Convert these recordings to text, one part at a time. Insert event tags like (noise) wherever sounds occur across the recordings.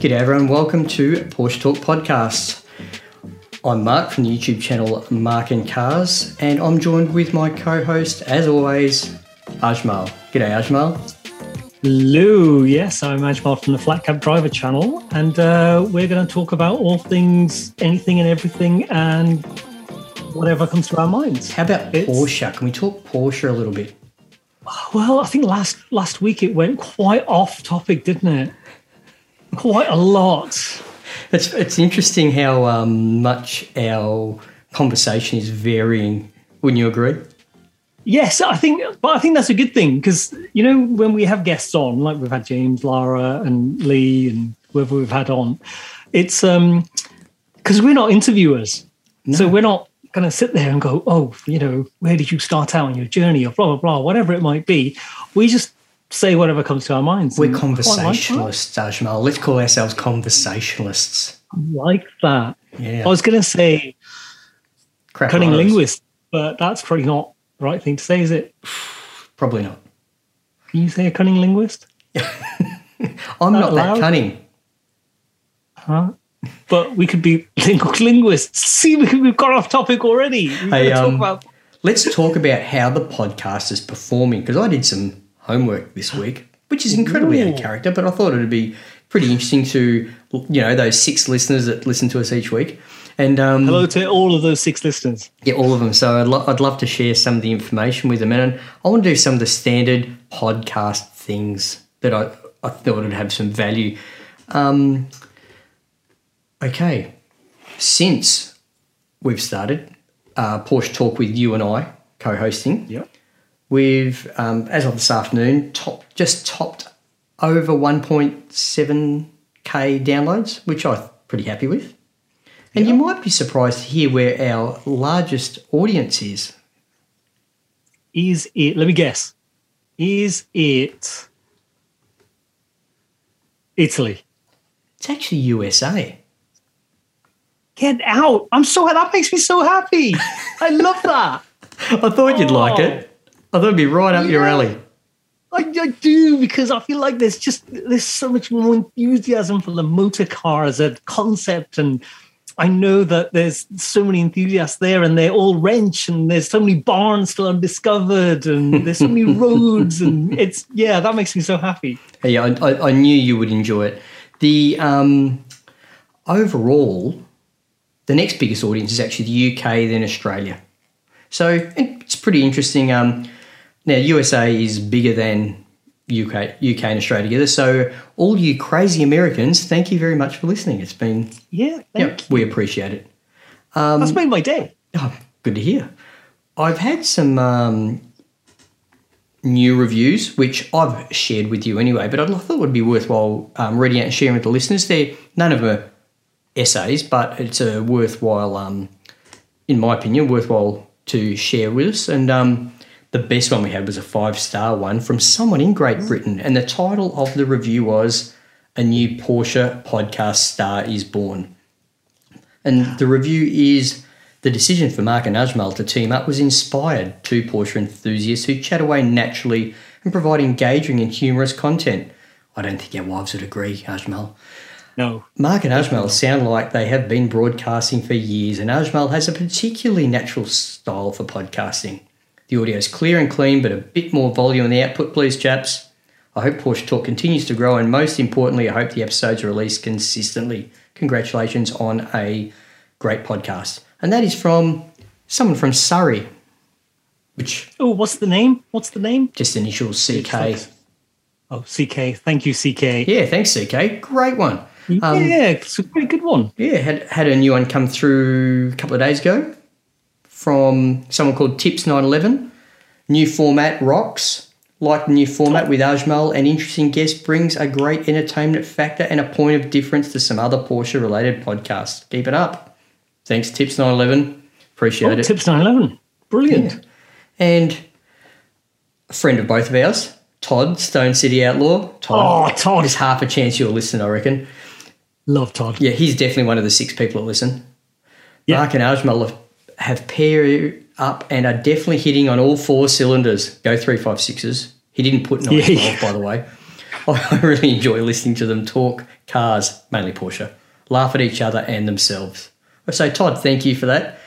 G'day everyone, welcome to Porsche Talk Podcast. I'm Mark from the YouTube channel Mark and Cars, and I'm joined with my co-host, as always, Ajmal. G'day Ajmal. Hello, yes, I'm Ajmal from the Flat Cap Driver channel, and uh, we're going to talk about all things, anything and everything, and whatever comes to our minds. How about It's- Porsche? Can we talk Porsche a little bit? Well, I think last last week it went quite off topic, didn't it? Quite a lot. It's it's interesting how um, much our conversation is varying. Wouldn't you agree? Yes, I think, but I think that's a good thing because you know when we have guests on, like we've had James, Lara, and Lee, and whoever we've had on, it's um because we're not interviewers, so we're not going to sit there and go, oh, you know, where did you start out on your journey, or blah blah blah, whatever it might be. We just say whatever comes to our minds. We're quite like conversationalists, Ajmal. Let's call ourselves conversationalists. I like that. Yeah. I was going to say Crap cunning writers. linguist, but that's probably not the right thing to say, is it? Probably not. Can you say a cunning linguist? (laughs) I'm not that cunning. Huh? But we could be (laughs) ling- linguists. See, we've got off topic already. Hey, to talk um, about. Let's talk about how the podcast is performing because I did some homework this week, which is incredibly out of character, but I thought it'd be pretty interesting to, you know, those six listeners that listen to us each week. And um, Hello to all of those six listeners. Yeah, all of them. So I'd, lo- I'd love to share some of the information with them. And I want to do some of the standard podcast things that I, I thought would have some value. Um, okay. Since we've started uh, Porsche Talk with you and I co hosting, Yep. We've, um, as of this afternoon, top, just topped over 1.7k downloads, which I'm pretty happy with. And you might be surprised to hear where our largest audience is. Is it, let me guess, is it Italy? It's actually USA. Get out. I'm so, that makes me so happy. I love that. (laughs) I thought you'd like Oh. it. I thought it'd be right up your alley. I, I do because I feel like there's just there's so much more enthusiasm for the motor car as a concept, and I know that there's so many enthusiasts there, and they're all wrench, and there's so many barns still undiscovered, and (laughs) there's so many roads, and it's yeah, that makes me so happy. Yeah, I, I, I knew you would enjoy it. The um, overall, the next biggest audience is actually the UK, then Australia. So it's pretty interesting. Um, now USA is bigger than UK, UK and Australia together. So all you crazy Americans, thank you very much for listening. It's been Yeah, thank yeah, we appreciate it. you. That's made my day. Oh, good to hear. I've had some um, new reviews, which I've shared with you anyway, but I thought it would be worthwhile um, reading out and sharing with the listeners. They're, none of them are essays, but it's a worthwhile, um, in my opinion, worthwhile to share with us. And um, the best one we had was a five star one from someone in Great Britain. And the title of the review was A New Porsche Podcast Star is Born. And the review is the decision for Mark and Ajmal to team up was inspired two Porsche enthusiasts who chat away naturally and provide engaging and humorous content. I don't think our wives would agree, Ajmal. No, Mark and Ajmal sound like they have been broadcasting for years, and Ajmal has a particularly natural style for podcasting. The audio is clear and clean, but a bit more volume in the output, please, chaps. I hope Porsche Talk continues to grow, and most importantly, I hope the episodes are released consistently. Congratulations on a great podcast. And that is from someone from Surrey, which oh, what's the name? What's the name? just initials CK. Oh, CK. Thank you, CK. Yeah, thanks, CK. Great one. Um, yeah, it's a pretty good one. Yeah, had had a new one come through a couple of days ago from someone called Tips Nine Eleven. New format rocks. Like the new format with Ajmal, an interesting guest brings a great entertainment factor and a point of difference to some other Porsche related podcasts. Keep it up. Thanks, Tips Nine Eleven. Appreciate Oh, it. tips 911. Brilliant. And a friend of both of ours, Todd, Stone City Outlaw. Todd. Oh, Todd. There's half a chance you'll listen, I reckon. Love Todd. Yeah, he's definitely one of the six people that listen. Yeah. Mark and Ajmal have, have paired up and are definitely hitting on all four cylinders. Go three five sixes. He didn't put nine Yeah. twelve, by the way. (laughs) I really enjoy listening to them talk cars, mainly Porsche, laugh at each other and themselves. So, Todd, thank you for that.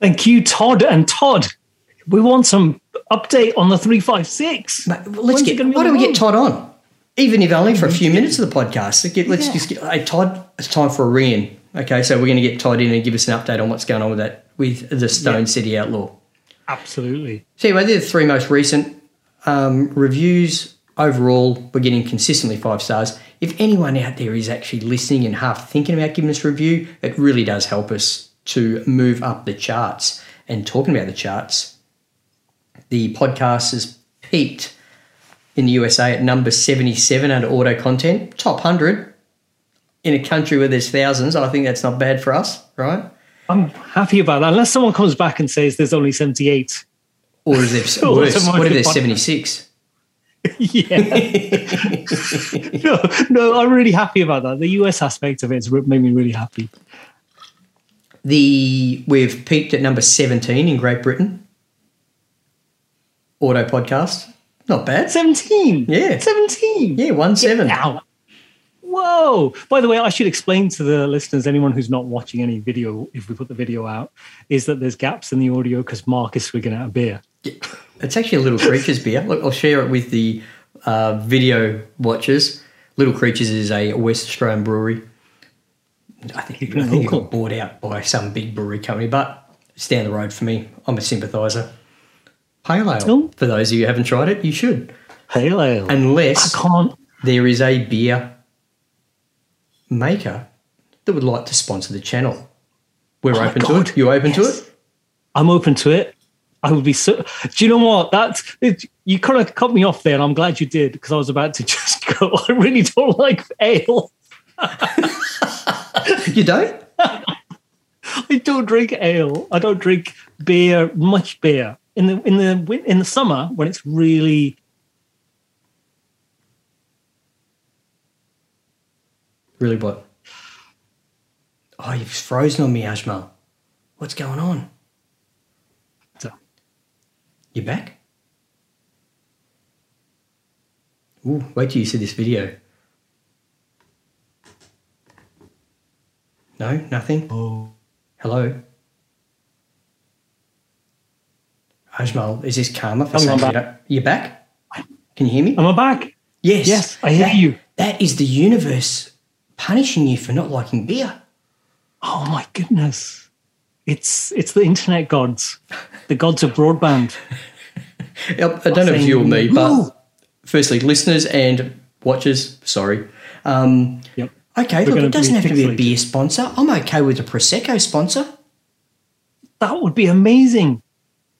Thank you, Todd. And Todd, we want some update on the 356. Mate, let's When's get. Why don't we get? Todd on? Even if only for a few mm-hmm. minutes of the podcast. Let's, get, let's Yeah. just get. Hey, Todd, it's time for a ring. Okay, so we're going to get Todd in and give us an update on what's going on with that with the Stone Yeah. City Outlaw. Absolutely. So anyway, they're the three most recent um, reviews. Overall, we're getting consistently five stars. If anyone out there is actually listening and half thinking about giving us a review, it really does help us to move up the charts. And talking about the charts, the podcast has peaked in the USA at number 77 under auto content, top 100 in a country where there's thousands. I think that's not bad for us, right? I'm happy about that. Unless someone comes back and says there's only 78. Or is there (laughs) Or worse? What if there's 76? yeah. (laughs) no, no, I'm really happy about that. The US aspect of it has made me really happy. The we've peaked at number 17 in Great Britain. Auto podcast. Not bad. 17. Yeah. 17. Yeah, one seven. Now. Whoa. By the way, I should explain to the listeners, anyone who's not watching any video, if we put the video out, is that there's gaps in the audio because Mark is swigging out a beer. It's actually a Little Creatures beer. Look, I'll share it with the uh, video watchers. Little Creatures is a West Australian brewery. I think, I think it got bought out by some big brewery company, but it's down the road for me. I'm a sympathiser. Pale ale. Oh. For those of you who haven't tried it, you should. Pale ale. Unless there is a beer maker that would like to sponsor the channel. We're Oh open to it. You open to it? I'm open to it. I would be so. Do you know what? That's it, you kind of cut me off there, and I'm glad you did because I was about to (laughs) just go. I really don't like ale. (laughs) You don't? I don't drink ale. I don't drink beer, much beer. In the in the in the summer when it's really Really what? Oh, you've frozen on me, Ajmal. What's going on? So- You back? Ooh, wait till you see this video. No, nothing. oh Hello. Ajmal, is this karma for saying back. you You're back? Can you hear me? I'm I back? Yes. Yes, I hear That- you. That is the universe punishing you for not liking beer. Oh my goodness! It's it's the internet gods, the gods of broadband. (laughs) I don't know if you or me, Ooh. but firstly, listeners and watchers, sorry. Um, Yep. okay, We're look, it doesn't have to be a beer sponsor. I'm okay with a Prosecco sponsor. That would be amazing.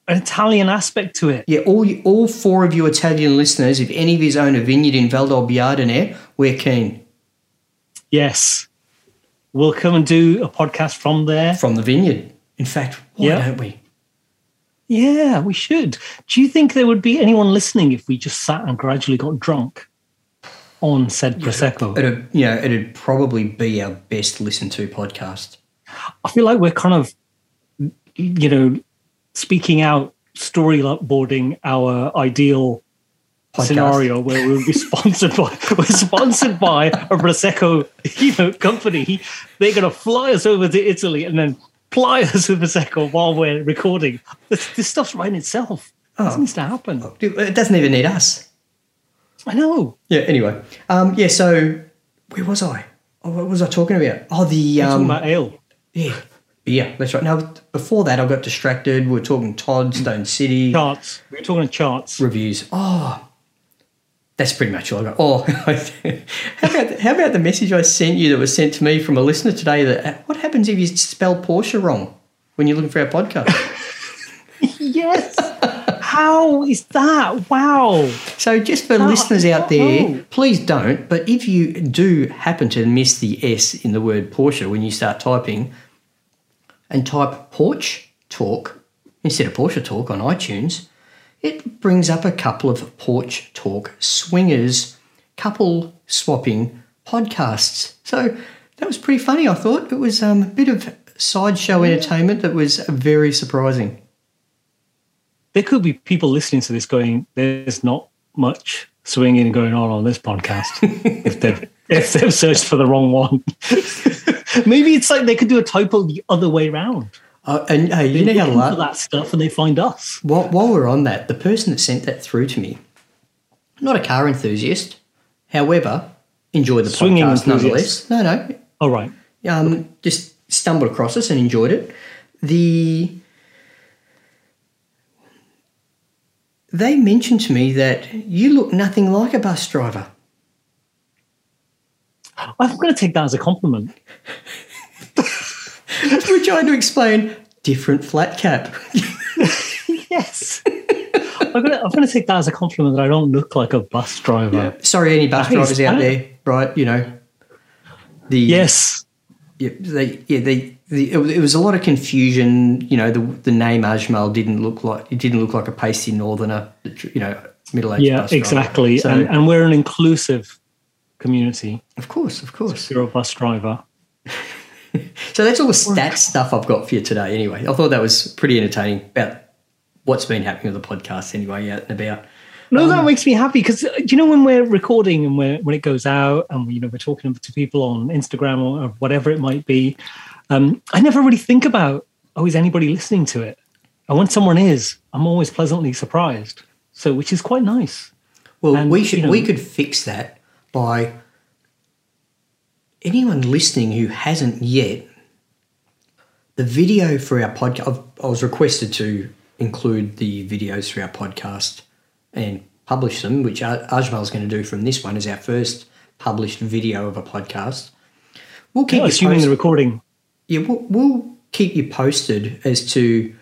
An Italian aspect to it. Yeah, all all four of you Italian listeners, if any of you own a vineyard in Valdobbiadene, we're keen. Yes. We'll come and do a podcast from there. From the vineyard. In fact, why Yeah. don't we? Yeah, we should. Do you think there would be anyone listening if we just sat and gradually got drunk on said Prosecco? It'd, you know, it'd probably be our best listened to podcast. I feel like we're kind of, you know, speaking out, storyboarding our ideal Podcast. scenario where we'll be sponsored by (laughs) we're sponsored by a prosecco you know company they're going to fly us over to italy and then ply (laughs) us with prosecco while we're recording this, this stuff's writing itself this Oh. needs to happen It doesn't even need us. i know Yeah. Anyway, um, yeah. So where was I? Oh, what was I talking about? Oh, the We're talking um, about ale yeah, beer. That's right. Now before that, I got distracted. We were talking Todd Stone City charts we were talking charts reviews. Oh, that's pretty much all I got. Oh, (laughs) how about how about the message I sent you that was sent to me from a listener today? That uh, what happens if you spell Porsche wrong when you're looking for our podcast? (laughs) yes how is that wow So, just for listeners out there, oh. please don't. But if you do happen to miss the S in the word Porsche when you start typing, and type Porch Talk instead of Porsche Talk on iTunes, it brings up a couple of Porch Talk swingers, couple swapping podcasts. So that was pretty funny. I thought it was um, a bit of sideshow entertainment that was very surprising. there could be people listening to this going there's not much swinging going on on this podcast (laughs) if they've if they've searched for the wrong one. (laughs) Maybe it's like they could do a typo the other way around. Uh, and hey, you know how look la- into that stuff and they find us. While, while we're on that, the person that sent that through to me, not a car enthusiast, however, enjoyed the Swinging podcast enthusiast. nonetheless. No, no, All right. um, just stumbled across us and enjoyed it. The they mentioned to me that you look nothing like a bus driver. I'm going to take that as a compliment. (laughs) (laughs) I had to explain different flat cap. (laughs) Yes. I'm going, to, I'm going to take that as a compliment that I don't look like a bus driver. Sorry, any bus That is drivers out there, right? You know, the Yes. yeah, they, yeah, they, the, it, was- it was a lot of confusion. You know, the the name Ajmal didn't look like it didn't look like a pasty northerner. You know, middle aged. Yeah, exactly. So, and, and we're an inclusive community. of course, of course. You're a bus driver. (laughs) (laughs) So that's all the stats stuff I've got for you today. Anyway, I thought that was pretty entertaining about what's been happening with the podcast. Anyway, out and about. No, Um, that makes me happy because you know when we're recording and when when it goes out and you know we're talking to people on Instagram or, or whatever it might be, um, I never really think about oh is anybody listening to it, and when someone is, I'm always pleasantly surprised. So which is quite nice. Well, And, we should you know- we could fix that by anyone listening who hasn't yet. The video for our podcast, I was requested to include the videos for our podcast and publish them, which Aj- Ajmal is going to do from this one as our first published video of a podcast. We'll keep you assuming posted. the recording. Yeah, we'll, we'll keep you posted as to.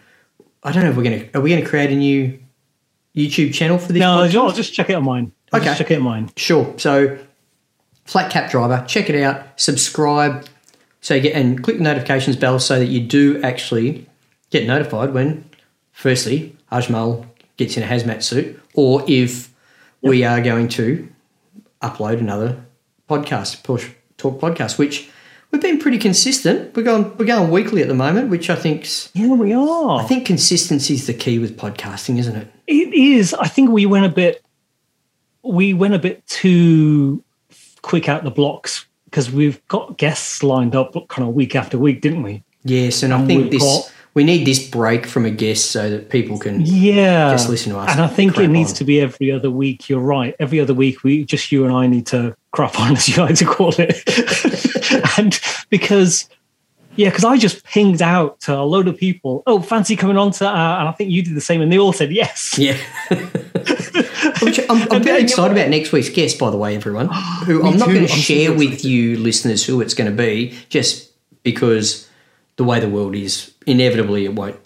I don't know if we're going to. Are we going to create a new YouTube channel for this? No, podcast? I'll just check it on mine. I'll just Okay. check it on mine. Sure. So, Flat Cap Driver, check it out, subscribe, so you get and click the notifications bell so that you do actually get notified when, firstly, Ajmal gets in a hazmat suit, or if we are going to upload another podcast, Porsche Talk podcast, which we've been pretty consistent. We're going we're going weekly at the moment, which I think's Yeah, we are. I think consistency is the key with podcasting, isn't it? It is. I think we went a bit. We went a bit too quick out the blocks because we've got guests lined up, kind of week after week, didn't we? Yes, and I think this got- we need this break from a guest so that people can Yeah. Just listen to us And I think it needs on. to be every other week. You're right. Every other week, we just you and I need to crap on, as you like to call it, (laughs) and because. Yeah, because I just pinged out to a load of people. Oh, fancy coming on to, uh, and I think you did the same, and they all said yes. Yeah. (laughs) Which I'm, I'm (laughs) very excited about next week's guest, by the way, everyone. (gasps) Who I'm not going to share with you, listeners, who it's going to be, just because the way the world is, inevitably it won't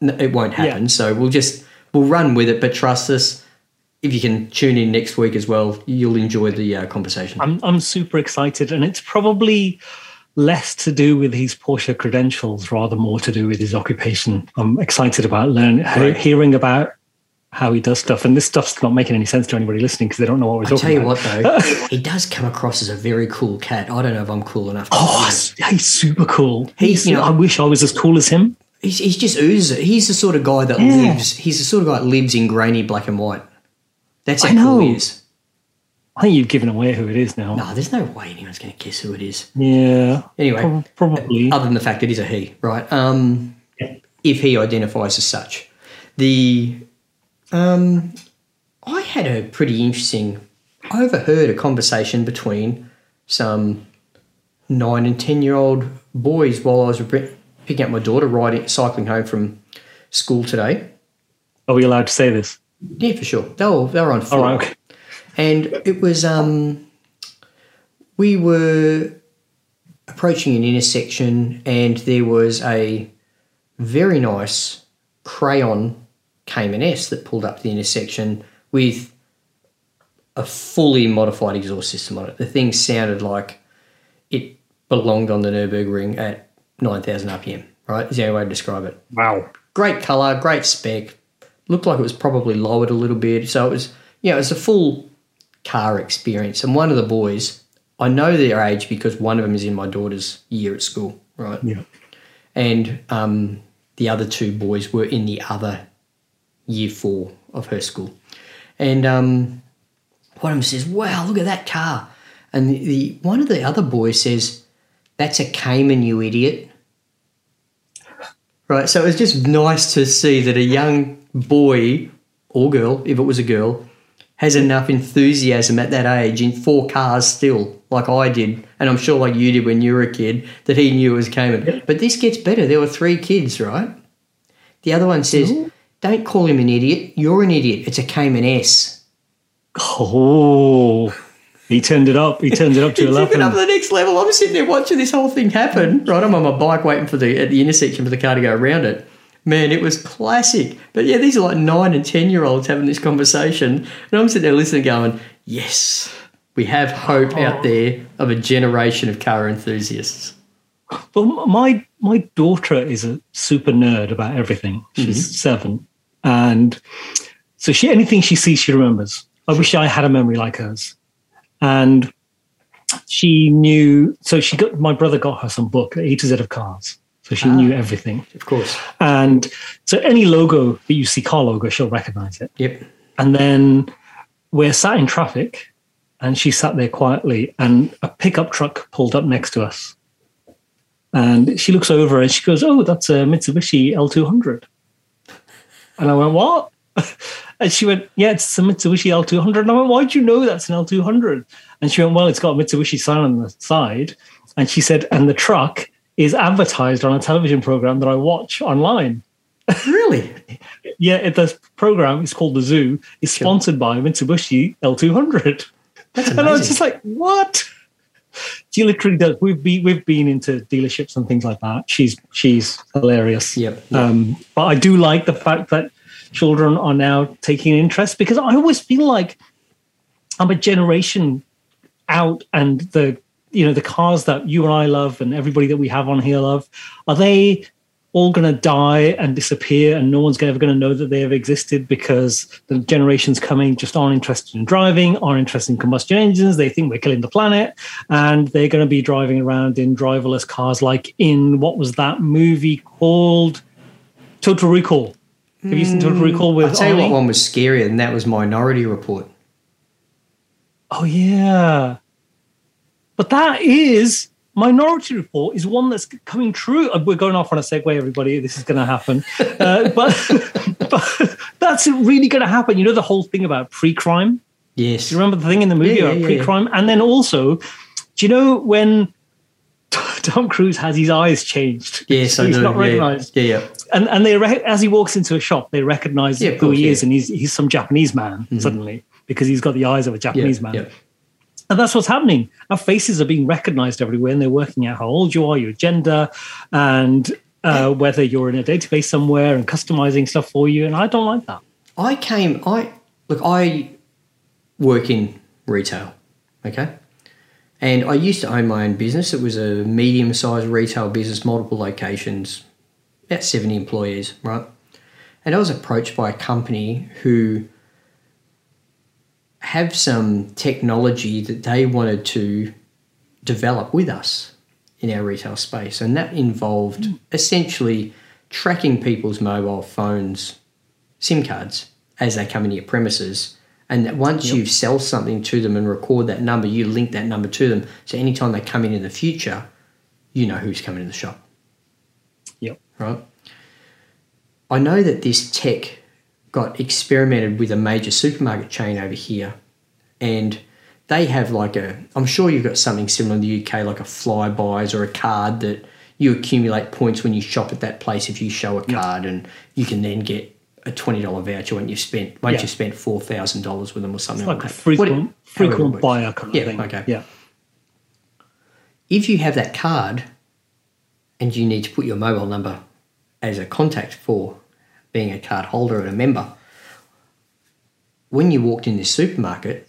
it won't happen. Yeah. So we'll just we'll run with it. But trust us, if you can tune in next week as well, you'll enjoy the uh, conversation. I'm I'm super excited, and it's probably less to do with his Porsche credentials, rather more to do with his occupation. I'm excited about learning, Right. hearing about how he does stuff, and this stuff's not making any sense to anybody listening because they don't know what we're talking about. I'll talking tell you about. what, though, (laughs) he does come across as a very cool cat. I don't know if I'm cool enough. To Oh, he's super cool. He's, you know- I wish I was as cool as him. He's, he's just oozes it. He's the sort of guy that Yeah. lives. He's the sort of guy that lives in grainy black and white. That's how I cool he is. I think you've given away who it is now. No, there's no way anyone's going to guess who it is. Yeah. Anyway, Prob- probably. Other than the fact it is a he, right? Um, if he identifies as such, the um, I had a pretty interesting. I overheard a conversation between some nine and ten year old boys while I was picking up my daughter riding cycling home from school today. Are we allowed to say this? Yeah, for sure. They were they were on foot, right. Okay. and it was um, we were approaching an intersection, and there was a very nice crayon Cayman S that pulled up to the intersection with a fully modified exhaust system on it. The thing sounded like it belonged on the Nürburgring at 9,000 RPM, right? Is the only way to describe it Wow. great color, great spec. Looked like it was probably lowered a little bit. So it was, yeah, it was a full car experience. And one of the boys, I know their age because one of them is in my daughter's year at school, right? Yeah. And um, the other two boys were in the other year four of her school. And um, one of them says, "Wow, look at that car," and the, the one of the other boys says, "That's a Cayman, you idiot." Right, so it was just nice to see that a young boy or girl, if it was a girl, has enough enthusiasm at that age in four cars still, like I did, and I'm sure like you did when you were a kid, that he knew it was Cayman. But this gets better. There were three kids, right? The other one says, "Don't call him an idiot. You're an idiot. It's a Cayman S." Oh, he turned it up. He turned it up to (laughs) He took it up to the next level. I'm sitting there watching this whole thing happen. Right, I'm on my bike waiting for the at the intersection for the car to go around it. Man, it was classic. But yeah, these are like nine and ten year olds having this conversation, and I'm sitting there listening, going, "Yes, we have hope out oh. there of a generation of car enthusiasts." Well, my my daughter is a super nerd about everything. She's mm-hmm. seven, and so she anything she sees, she remembers. I wish I had a memory like hers. And she knew. So she got my brother got her some book, A to Z of cars. So she ah. knew everything. Of course. And so any logo that you see, car logo, she'll recognize it. Yep. And then we're sat in traffic, and she sat there quietly, and a pickup truck pulled up next to us. And she looks over and she goes, "Oh, that's a Mitsubishi L200." And I went, "What?" (laughs) And she went, "Yeah, it's a Mitsubishi L200." And I went, "Why do you know that's an L200?" And she went, "Well, it's got a Mitsubishi sign on the side." And she said, "And the truck is advertised on a television program that I watch online." (laughs) Really? Yeah, it, the program is called The Zoo. is sponsored by Mitsubishi L200. That's And I was just like, what? She literally does. We've been we've been into dealerships and things like that. She's she's hilarious. Yep, yep. Um, but I do like the fact that children are now taking interest because I always feel like I'm a generation out, and the you know the cars that you and I love and everybody that we have on here love are they all going to die and disappear and no one's ever going to know that they have existed because the generations coming just aren't interested in driving aren't interested in combustion engines. They think we're killing the planet and they're going to be driving around in driverless cars like in what was that movie called? Total recall. Have you seen total hmm. recall with I'll tell you what one was scarier than that was Minority Report. Oh yeah, but that is Minority Report is one that's coming true. Uh, We're going off on a segue, everybody. This is going to happen, uh, (laughs) but but that's really going to happen. You know the whole thing about pre-crime. Yes. Do you remember the thing in the movie Yeah, yeah, about yeah, pre-crime? And then also, do you know when (laughs) Tom Cruise has his eyes changed? Yes, I he's not yeah. recognized. Yeah, yeah. And and they re- as he walks into a shop, they recognize Yeah, who course, he yeah. is, and he's he's some Japanese man suddenly because he's got the eyes of a Yeah, Japanese man. And that's what's happening. Our faces are being recognized everywhere, and they're working out how old you are, your gender, and uh, whether you're in a database somewhere and customizing stuff for you. And I don't like that. I came. I look. I work in retail. Okay, and I used to own my own business. It was a medium-sized retail business, multiple locations, about seventy employees, right? And I was approached by a company who have some technology that they wanted to develop with us in our retail space, and that involved hmm. essentially tracking people's mobile phones SIM cards as they come into your premises. And that once you sell something to them and record that number, you link that number to them. So anytime they come in in the future, you know who's coming in the shop, Yep. right? I know that this tech got experimented with a major supermarket chain over here. And they have like a, I'm sure you've got something similar in the UK, like a Flybuys or a card that you accumulate points when you shop at that place if you show a card and you can then get a twenty dollar voucher when you've spent once Yeah. you've spent four thousand dollars with them or something It's like a frequent What it- however it frequent buyer kind of Yeah, thing. okay. Yeah. If you have that card and you need to put your mobile number as a contact for being a card holder and a member, when you walked in this supermarket,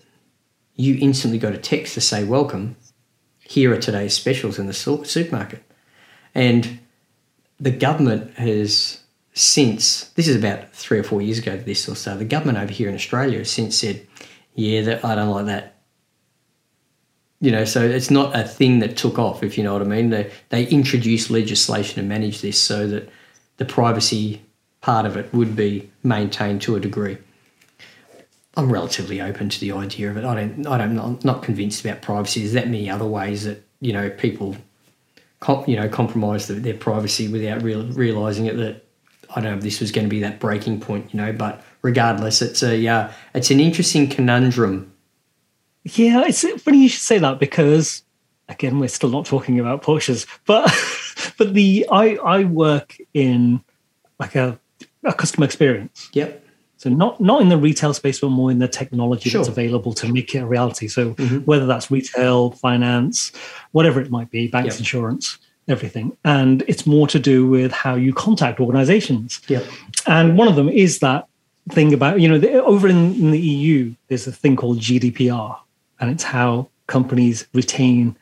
you instantly got a text to say, Welcome, here are today's specials in the supermarket. And the government has since, this is about three or four years ago, this or so, the government over here in Australia has since said, Yeah, I don't like that. You know, so it's not a thing that took off, if you know what I mean. They, they introduced legislation to manage this so that the privacy part of it would be maintained to a degree. I'm relatively open to the idea of it. I don't. I don't. I'm not convinced about privacy. There's that many other ways that you know people, you know, compromise their, their privacy without real, realizing it. That I don't know if this was going to be that breaking point, you know. But regardless, it's a uh, it's an interesting conundrum. Yeah, it's funny you should say that because again, we're still not talking about Porsches, but (laughs) but the I I work in like a a customer experience. Yep. So not not in the retail space, but more in the technology Sure. that's available to make it a reality. So mm-hmm. whether that's retail, finance, whatever it might be, banks, Yep. insurance, everything, and it's more to do with how you contact organizations. Yep. And one of them is that thing about you know the, over in, in the EU, there's a thing called GDPR, and it's how companies retain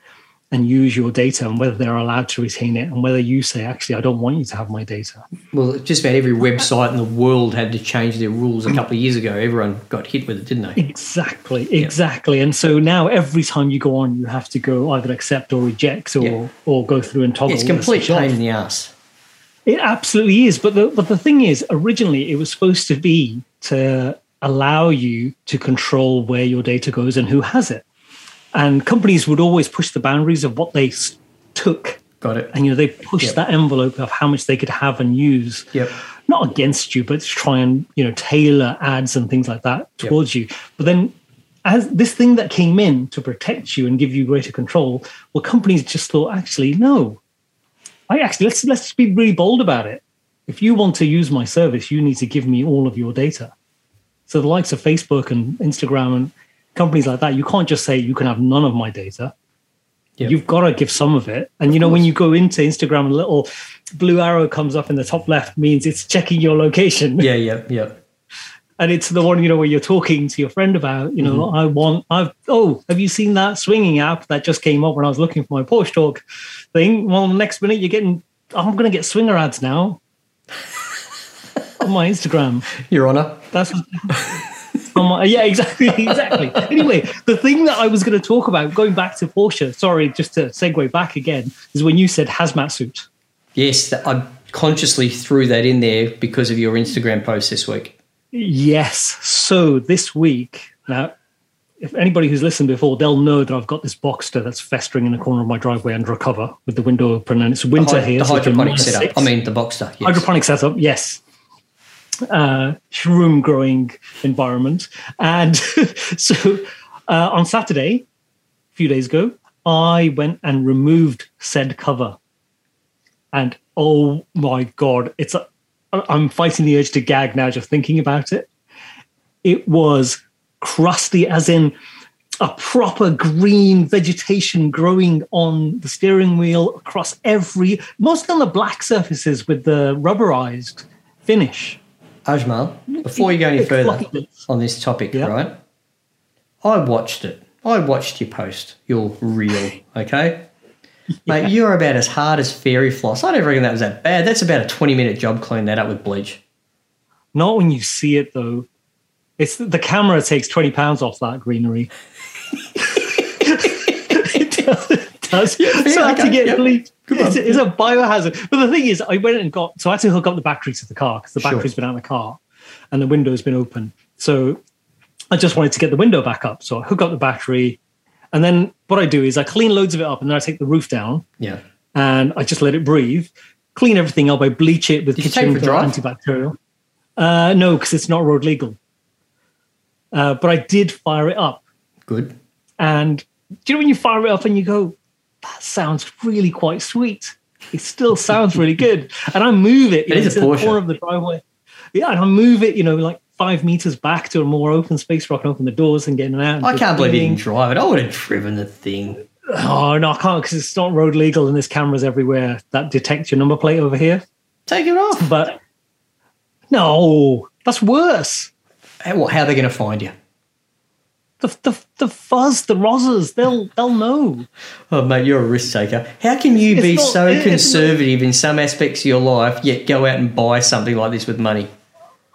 and use your data and whether they're allowed to retain it and whether you say actually I don't want you to have my data. Well, just about every website in the world had to change their rules a couple of years ago. Everyone got hit with it, didn't they? Exactly, exactly. And so now every time you go on, you have to go either accept or reject or or go through and toggle. It's complete pain in the ass. It absolutely is. But the but the thing is, originally it was supposed to be to allow you to control where your data goes and who has it. And companies would always push the boundaries of what they took, Got it. and you know they pushed Yep. that envelope of how much they could have and use. Yep. Not against you, but to try and you know tailor ads and things like that Yep. towards you. But then as this thing that came in to protect you and give you greater control, well, companies just thought, actually, no. I actually let's let's be really bold about it. If you want to use my service, you need to give me all of your data. So the likes of Facebook and Instagram and companies like that, you can't just say you can have none of my data. Yep. You've got to give some of it. And you know, when you go into Instagram, a little blue arrow comes up in the top left means it's checking your location Yeah, yeah, yeah. (laughs) and it's the one you know where you're talking to your friend about you know Mm-hmm. i want i've oh have you seen that swinging app that just came up when i was looking for my porsche talk thing well next minute you're getting i'm going to get swinger ads now (laughs) on my instagram Your Honour. that's my, yeah exactly (laughs) exactly anyway the thing that i was going to talk about going back to porsche sorry just to segue back again is when you said hazmat suit Yes, I consciously threw that in there because of your Instagram post this week. Yes. So this week, now, if anybody who's listened before, they'll know that I've got this Boxster that's festering in the corner of my driveway under a cover with the window open, and it's winter Hy- here. the so hydroponic setup. six. I mean, the Boxster. Yes. hydroponic setup. Yes. Uh, shroom growing environment, and (laughs) so uh, on Saturday, a few days ago, I went and removed said cover, and oh my god, it's a, I'm fighting the urge to gag now just thinking about it. It was crusty, as in a proper green vegetation growing on the steering wheel across every, mostly on the black surfaces with the rubberized finish. Ajmal, before you go any further on this topic, Yeah. right? I watched it. I watched your post, your reel, okay? (laughs) Mate, you're about as hard as fairy floss. I don't reckon that was that bad. That's about a 20 minute job clean that up with bleach. Not when you see it though. It's the camera takes 20 pounds off that greenery. (laughs) (laughs) it does. Does. so I had to get yep. It's, it's a biohazard. But the thing is, I went and got, so I had to hook up the battery to the car because the Sure. battery's been out of the car and the window's been open. So I just wanted to get the window back up. So I hook up the battery. And then what I do is I clean loads of it up and then I take the roof down Yeah. and I just let it breathe. Clean everything up. I bleach it with Did you it kitchen antibacterial. Uh, no, because it's not road legal. Uh, but I did fire it up, Good. and do you know when you fire it up and you go, "That sounds really quite sweet." It still sounds really good, and I move it. It know, to the corner of the driveway. Yeah, and I move it. You know, like five meters back to a more open space where I can open the doors and get in and out. I can't believe you didn't drive it. I would have driven the thing. Oh no, I can't because it's not road legal, and there's cameras everywhere that detect your number plate over here. Take it off. But no, that's worse. How, what, how are they going to find you? The, the, the fuzz, the rozzers, they'll they'll know. Oh, mate, you're a risk taker. How can you It's be not- so conservative in some aspects of your life, yet go out and buy something like this with money?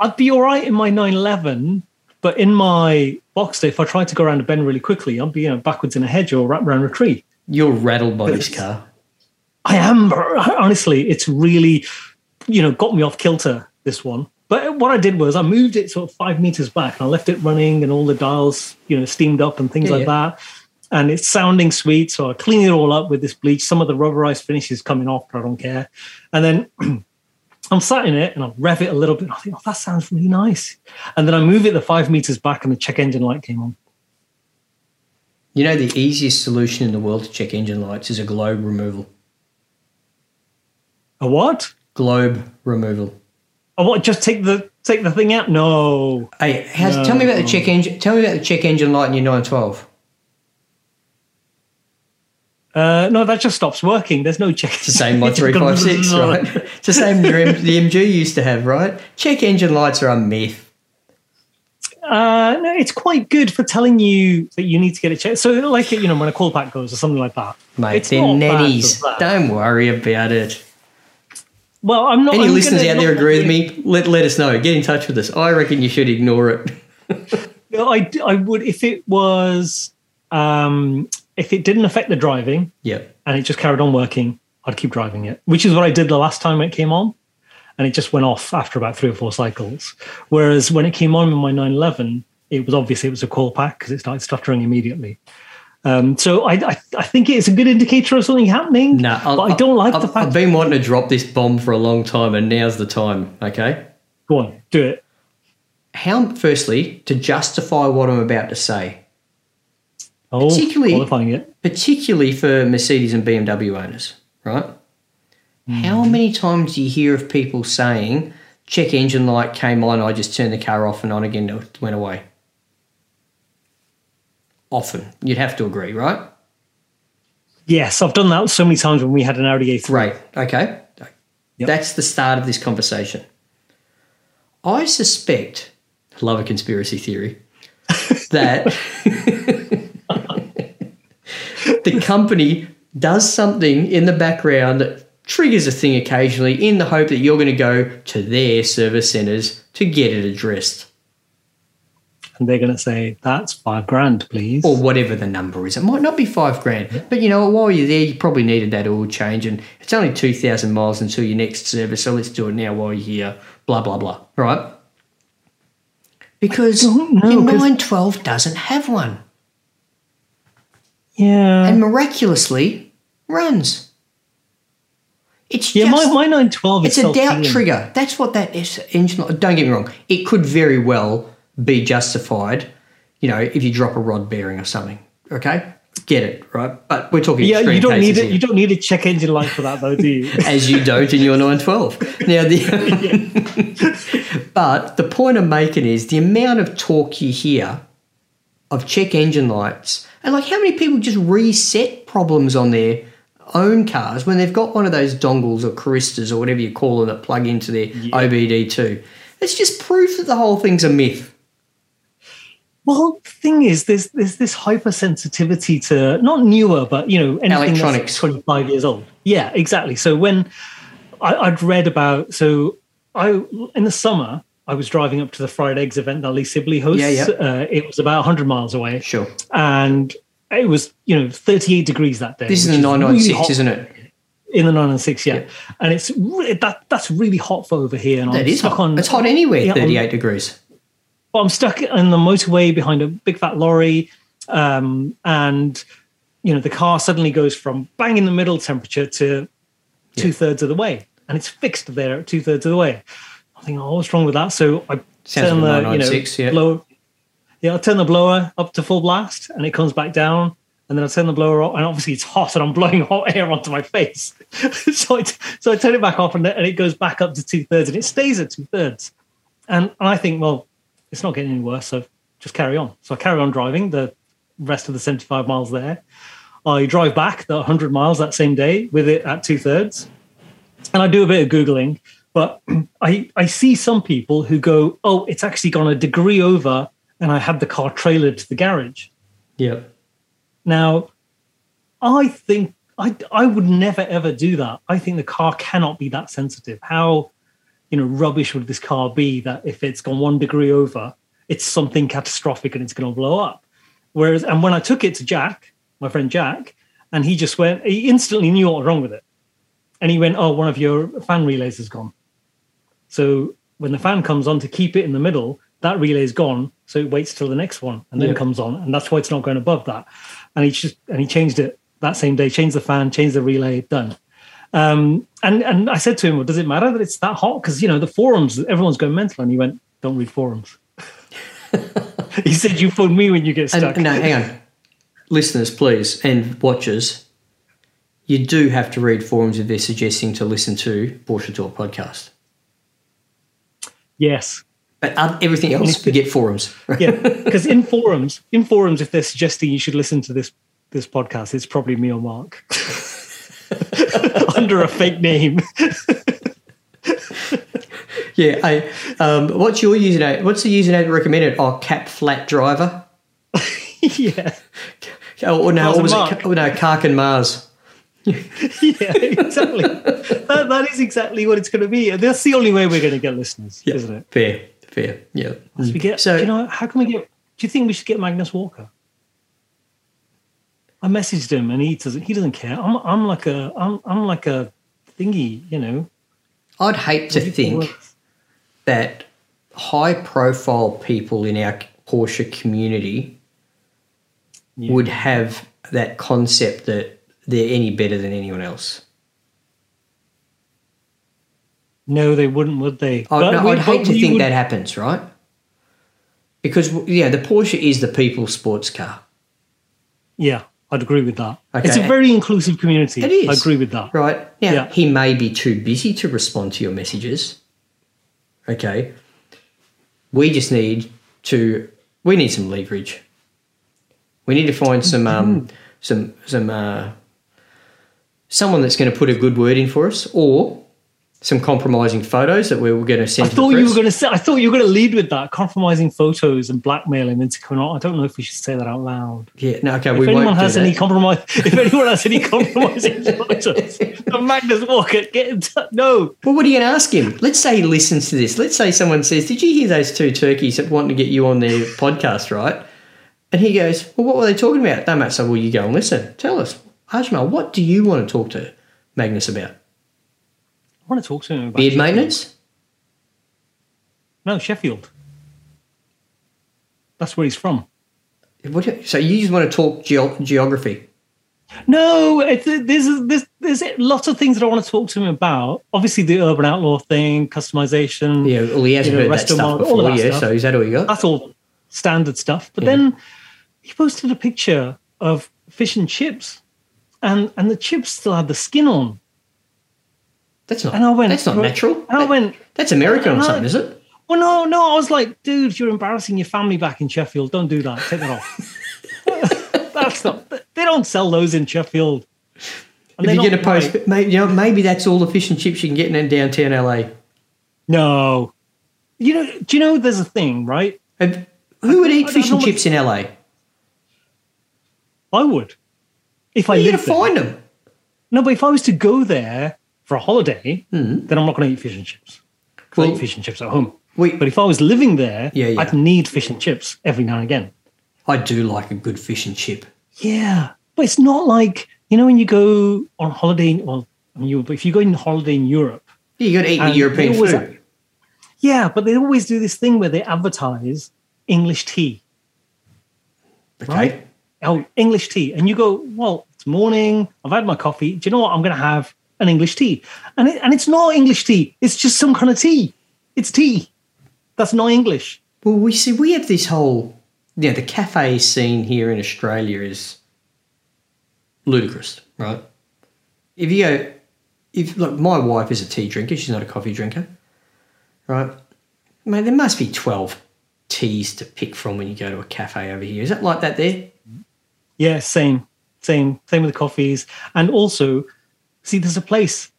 I'd be all right in my 911, but in my Boxster, if I tried to go around a bend really quickly, I'd be you know, backwards in a hedge or wrap around a tree. You're rattled by this car. I am, honestly, it's really, you know, got me off kilter, this one. But what I did was I moved it sort of five meters back and I left it running and all the dials, you know, steamed up and things Yeah, like yeah. that. And it's sounding sweet. So I clean it all up with this bleach. Some of the rubberized finish is coming off, but I don't care. And then (clears throat) I'm sat in it and I rev it a little bit. And I think, oh, that sounds really nice. And then I move it the five meters back and the check engine light came on. You know, the easiest solution in the world to check engine lights is a globe removal. A what? Globe removal. A what? Just take the take the thing out? No. Hey, how's, tell me about the check engine. Tell me about the check engine light in your 912. Uh, no, that just stops working. There's no check. It's the same my (laughs) 356, (laughs) right? It's the same the MG used to have, right? Check engine lights are a myth. Uh, no, it's quite good for telling you that you need to get it checked. So, like, you know, when a coil pack goes or something like that. Mate, it's they're nannies. Don't worry about it. Well, I'm not. Any I'm listeners out there agree with me? Let, let us know. Get in touch with us. I reckon you should ignore it. (laughs) No, I, I would if it was um, if it didn't affect the driving Yep. and it just carried on working, I'd keep driving it, which is what I did the last time it came on, and it just went off after about three or four cycles. Whereas when it came on in my 911, it was obviously it was a coil pack because it started stuttering immediately. Um, so I, I I think it's a good indicator of something happening. No, but I don't like I've, the fact. I've been wanting to drop this bomb for a long time, and now's the time. Okay. Go on, do it. How? Firstly, to justify what I'm about to say, Oh, Particularly- qualifying it. particularly for Mercedes and BMW owners, right? How many times do you hear of people saying, check engine light came on, I just turned the car off and on again, it went away? Often. You'd have to agree, right? Yes, I've done that so many times when we had an Audi A3. Great. Okay. Yep. That's the start of this conversation. I suspect, love a conspiracy theory, (laughs) that the company does something in the background that triggers a thing occasionally in the hope that you're going to go to their service centers to get it addressed And they're going to say, that's five grand, please. or whatever the number is. It might not be five grand, but you know, while you're there, you probably needed that oil change, and it's only 2,000 miles until your next service, so let's do it now while you're here, blah, blah, blah. Right? Because know, your 'cause- 912 doesn't have one, yeah. and miraculously runs. It's yeah, just, my, my 912 it's is a doubt trigger. That's what that is. Engine, don't get me wrong. It could very well be justified, you know, if you drop a rod bearing or something. Okay, get it right. But we're talking. Yeah, you don't need it. here, You don't need a check engine light for that, though, do you? (laughs) as you don't in your 912. (laughs) Now, the (laughs) but the point I'm making is the amount of talk you hear of check engine lights, and like how many people just reset problems on their own cars when they've got one of those dongles or Caristas or whatever you call them that plug into their OBD2. It's just proof that the whole thing's a myth. Well, the thing is, there's there's this hypersensitivity to not newer, but you know, anything that's 25 years old. Yeah, exactly. So when I, I'd read about, so I in the summer. I was driving up to the fried eggs event that Lee Sibley hosts. Yeah, yeah. Uh, it was about 100 miles away. Sure. and it was you know 38 degrees that day. This is the really 996, hot isn't it? In the 996, yeah, and it's re- that that's really hot for over here. And That I'm is hot. on. it's hot anywhere, Yeah, I'm- 38 degrees. But I'm stuck in the motorway behind a big fat lorry, um, and you know the car suddenly goes from bang in the middle temperature to two thirds of the way, and it's fixed there at two thirds of the way. I think, oh, what's wrong with that? So I Sounds turn like the you know 996, yeah. blower, yeah, I turn the blower up to full blast, and it comes back down. And then I turn the blower off, and obviously it's hot, and I'm (laughs) blowing hot air onto my face. (laughs) so, I t- so I turn it back off, and, and it goes back up to two thirds, and it stays at two thirds. And I think, well, it's not getting any worse, so just carry on. So I carry on driving the rest of the 75 miles there. I drive back the 100 miles that same day with it at two thirds. And I do a bit of Googling, but (clears throat) I, I see some people who go, oh, it's actually gone a degree over, and I had the car trailered to the garage. Yep. Now, I think I, I would never ever do that. I think the car cannot be that sensitive. How, you know, rubbish would this car be that if it's gone one degree over, it's something catastrophic and it's going to blow up? Whereas, and when I took it to Jack, my friend Jack, and he just went, he instantly knew what was wrong with it. And he went, oh, one of your fan relays has gone. So when the fan comes on to keep it in the middle, that relay is gone, so it waits till the next one and then Yeah. comes on, and that's why it's not going above that. And he just and he changed it that same day, changed the fan, changed the relay, done. Um, and and I said to him, well, "Does it matter that it's that hot? Because you know the forums, everyone's going mental." And he went, "Don't read forums." (laughs) he said, "You phone me when you get And, stuck." no, hang on. Listeners, please, and watchers, you do have to read forums if they're suggesting to listen to Porsche Talk podcast. yes, But everything else, forget forums. (laughs) yeah, because in forums, in forums, if they're suggesting you should listen to this this podcast, it's probably me or Mark (laughs) (laughs) under a fake name. (laughs) yeah. I, um, what's your username? What's the username recommended? Oh, Cap Flat Driver. (laughs) yeah, Oh, or no, it was it? Oh, no, Kark and Mars. yeah, exactly. that, that is exactly what it's going to be. That's the only way we're going to get listeners, isn't it? Fair, fair. Yeah. We get, So- do you know, how can we get? Do you think we should get Magnus Walker? I messaged him and he doesn't. He doesn't care. I'm, I'm like a, I'm, I'm like a thingy, you know. I'd hate to think that high profile people in our Porsche community Yeah. would have that concept that they're any better than anyone else. No, they wouldn't, would they? I, But no, we- I'd hate to think would- that happens, right? Because yeah, the Porsche is the people's sports car, Yeah, I'd agree with that. Okay. It's a very inclusive community. It is. I agree with that. right? Now Yeah. he may be too busy to respond to your messages. Okay, we just need to. We need some leverage. We need to find some um, some some uh, someone that's going to put a good word in for us, or some compromising photos that we were going to send. I to thought you were going to say. I thought you were going to lead with that, compromising photos and blackmailing into coming on. I don't know if we should say that out loud. Yeah, no, okay, If we anyone won't has do any that. compromise, (laughs) if anyone has any compromising photos of Magnus Walker, get in touch. No, Well, what are you going to ask him? Let's say he listens to this. Let's say someone says, "Did you hear those two turkeys that want to get you on their (laughs) podcast?" Right? And he goes, "Well, what were they talking about?" No, mate. So, well, you go and listen. Tell us, Ajmal, what do you want to talk to Magnus about? I want to talk to him about Beard maintenance? No, Sheffield. That's where he's from. What, do- so you just want to talk geo- geography? No, it's, there's there's there's lots of things that I want to talk to him about. Obviously, the urban outlaw thing, customization. Yeah, well, he hasn't You know, heard that stuff market, all before, of that yeah. stuff. So is that all you got? that's all standard stuff. But then he posted a picture of fish and chips, and and the chips still had the skin on. That's not. And I went, that's not natural. and I went, That's American or and I- something, is it? well, no, no. I was like, dude, you're embarrassing your family back in Sheffield. Don't do that. Take that off. (laughs) that's not. They don't sell those in Sheffield. And If going to not post, right. maybe, you know, maybe that's all the fish and chips you can get in downtown LA. no. You know, do you know there's a thing, right? Have- Who would eat fish and chips in LA? I would. If I are you lived to there. find them? No, but if I was to go there for a holiday, hmm. then I'm not going to eat fish and chips. 'Cause I. Well- eat fish and chips at home. We, But if I was living there, Yeah, yeah. I'd need fish and chips every now and again. I do like a good fish and chip. Yeah, but it's not like you know when you go on holiday. Well, I mean, you, if you go on holiday in Europe, Yeah, you got to eat the European always- food. yeah, but they always do this thing where they advertise English tea, Okay. right? Oh, English tea, and you go, well, it's morning. I've had my coffee. Do you know what? I'm going to have an English tea, and it, and it's not English tea. It's just some kind of tea. It's tea. That's not English. Well, we see we have this whole, you know, the cafe scene here in Australia is ludicrous, right? If you go, if look, my wife is a tea drinker, she's not a coffee drinker, right? Mate, there must be twelve teas to pick from when you go to a cafe over here. Is that like that there? Yeah, same, same, same with the coffees, and also, see, there's a place.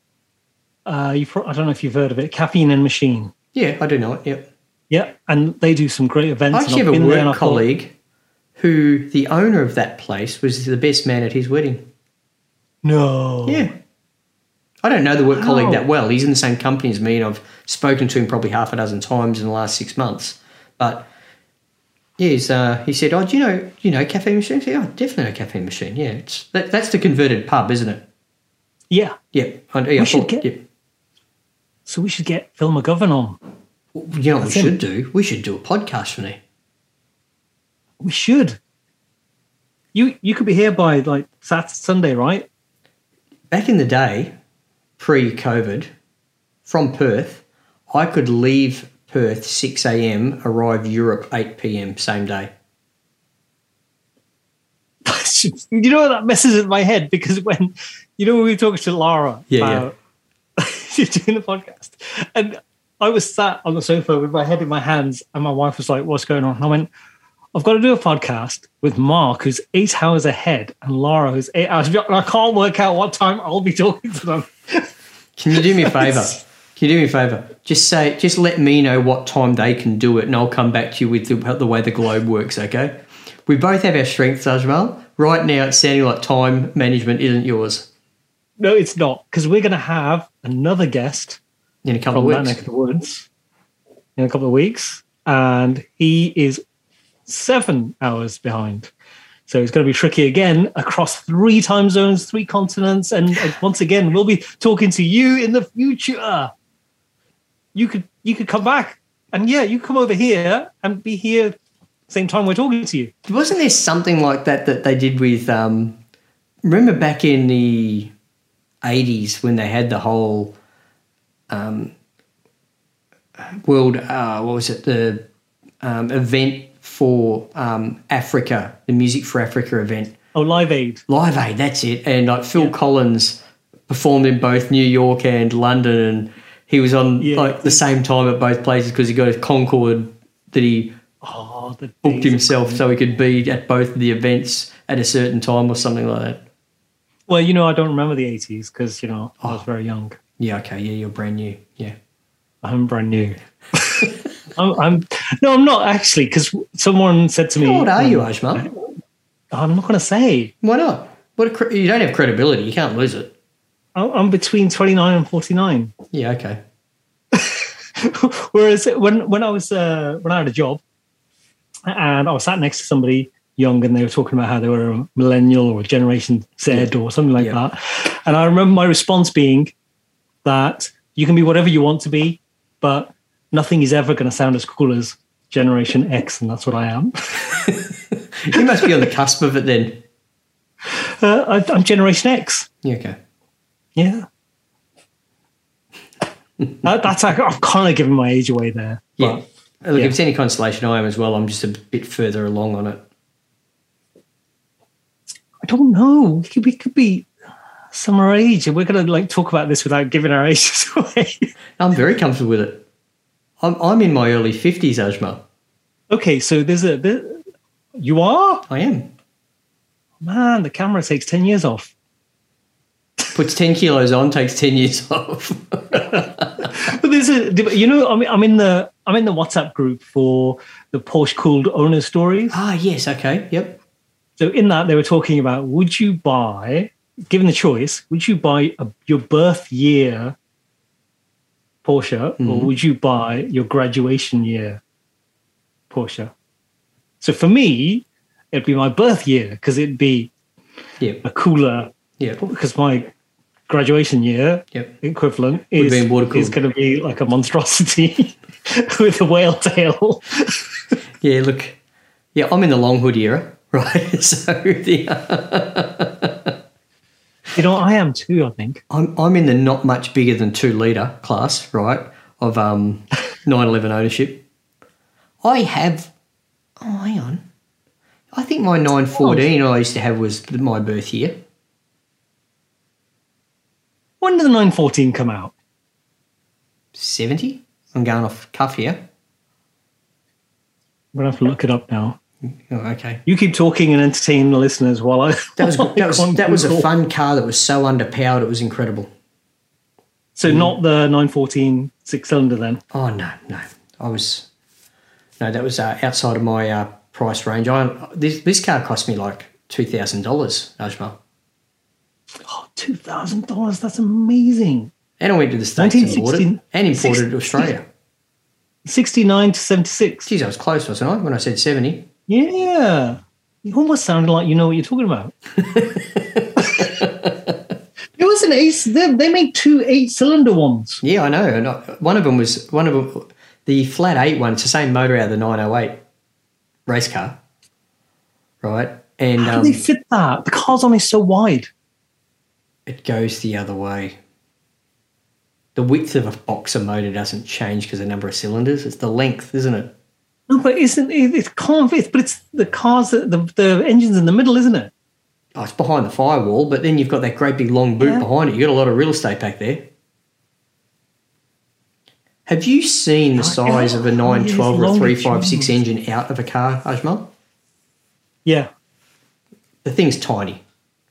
Uh, you, pro- I don't know if you've heard of it, Caffeine and Machine. Yeah, I do know it. Yep. Yeah, and they do some great events. I actually I've a been there and work thought, colleague who the owner of that place was the best man at his wedding. No. Yeah. I don't know the work colleague that well. He's in the same company as me, and I've spoken to him probably half a dozen times in the last six months. But yeah, he's, uh, he said, "Oh, do you know, do you know caffeine Machine?" I said, "Oh, definitely a caffeine Machine. Yeah, it's that, that's the converted pub, isn't it?" Yeah. Yep. I, yeah, I should thought- get- yep. So we should get Phil McGovern on. You know That's we it. should do? We should do a podcast for me. We should. You you could be here by like Saturday, Sunday, right? Back in the day, pre-COVID, from Perth, I could leave Perth 6 a.m., arrive Europe 8 p.m. same day. (laughs) you know that messes with my head because when you know when we were talking to Lara Yeah, about (laughs) doing the podcast, and I was sat on the sofa with my head in my hands, and my wife was like, "What's going on?" And I went, "I've got to do a podcast with Mark, who's eight hours ahead, and Lara, who's eight hours. behind, and I can't work out what time I'll be talking to them." (laughs) Can you do me a favour? Can you do me a favour? Just say, just let me know what time they can do it, and I'll come back to you with the, the way the globe works. Okay? We both have our strengths, Ajmal. Right now, it's sounding like time management isn't yours. No, it's not because we're going to have another guest In a couple of weeks. of the woods in a couple of weeks, and he is seven hours behind. So it's going to be tricky again across three time zones, three continents, and once again, we'll be talking to you in the future. You could you could come back, and yeah, you come over here and be here same time we're talking to you. Wasn't there something like that that they did with? Um, remember back in the eighties when they had the whole um, world. Uh, what was it? The um, event for um, Africa, the Music for Africa event. Oh, Live Aid. Live Aid, that's it. And like Phil Collins performed in both New York and London, and he was on Yeah. like the same time at both places because he got a Concorde that he Oh, the booked himself so he could be at both of the events at a certain time or something like that. Well, you know, I don't remember the eighties because you know I was Oh. very young. Yeah, okay, yeah, you're brand new. Yeah. I'm brand new. (laughs) (laughs) I'm, I'm no, I'm not actually because someone said to me, How old are you, um, Ajmal? I'm not going to say. Why not? What a you don't have credibility. You can't lose it. I'm I'm between 29 and 49. Yeah, okay. (laughs) Whereas when when I was uh, when I had a job and I was sat next to somebody young and they were talking about how they were a millennial or a Generation Z or something like Yeah. that, and I remember my response being that you can be whatever you want to be, but nothing is ever going to sound as cool as Generation X, and that's what I am. (laughs) You must be on the cusp of it then. Uh, I, I'm Generation X. Yeah, okay. Yeah. that, that's I've kind of given my age away there. Yeah. But Uh, look, yeah. if it's any consolation, I am as well. I'm just a bit further along on it. I don't know. We could, be summer age, and we're going to like talk about this without giving our (laughs) ages away. I'm very comfortable with it. I'm, I'm in my early 50s, Ajmal. okay, so there's a there, you are I am. man. The camera takes ten years off. Puts 10 kilos on, takes 10 years off. (laughs) But there's a you know I'm I'm in the I'm in the WhatsApp group for the Porsche cooled owner stories. ah, yes, okay. Yep. So in that they were talking about would you buy, given the choice, would you buy a, your birth year Porsche or would you buy your graduation year Porsche? So for me, it'd be my birth year because it'd be Yep. a cooler Yep. because my graduation year Yep. equivalent is, is going to be like a monstrosity (laughs) (laughs) with a whale tail. (laughs) Yeah, look. Yeah, I'm in the long hood era, (laughs) right? so the, You know, I am too, I think. I'm, I'm in the not much bigger than two litre class, right, of um, 911 ownership. I have, oh, hang on. I think my 914 I used to have was my birth year. When did the 914 come out? 70? I'm going off cuff here. I'm to have to look it up now. Oh, okay. You keep talking and entertaining the listeners while I. That was, (laughs) that was, that was a fun car that was so underpowered, it was incredible. So, not the 914 six cylinder then? Oh no, no. I was no, that was uh, outside of my uh, price range. I this this car cost me like two thousand dollars, Ajmal. Oh, $2,000. That's amazing. And I went to the states and it and imported it to Australia. 69 to 76. Geez, I was close, wasn't I? When I said seventy. Yeah. You almost sounded like you know what you're talking about. (laughs) it was an ace. They, they made two eight cylinder ones. Yeah, I know. And I, one of them was one of them. The flat eight one, it's the same motor out of the 908 race car, right? And How um, do they fit that? The car's only so wide. it goes the other way. The width of a boxer motor doesn't change because of the number of cylinders. It's the length, isn't it? No, but isn't it? It can't. But it's the cars. that- The the engine's in the middle, isn't it? Oh, it's behind the firewall, but then you've got that great big long boot Yeah. behind it. You've got a lot of real estate back there. Have you seen the size of a oh, 912 or a 356 engine out of a car, Ajmal? Yeah, The thing's tiny,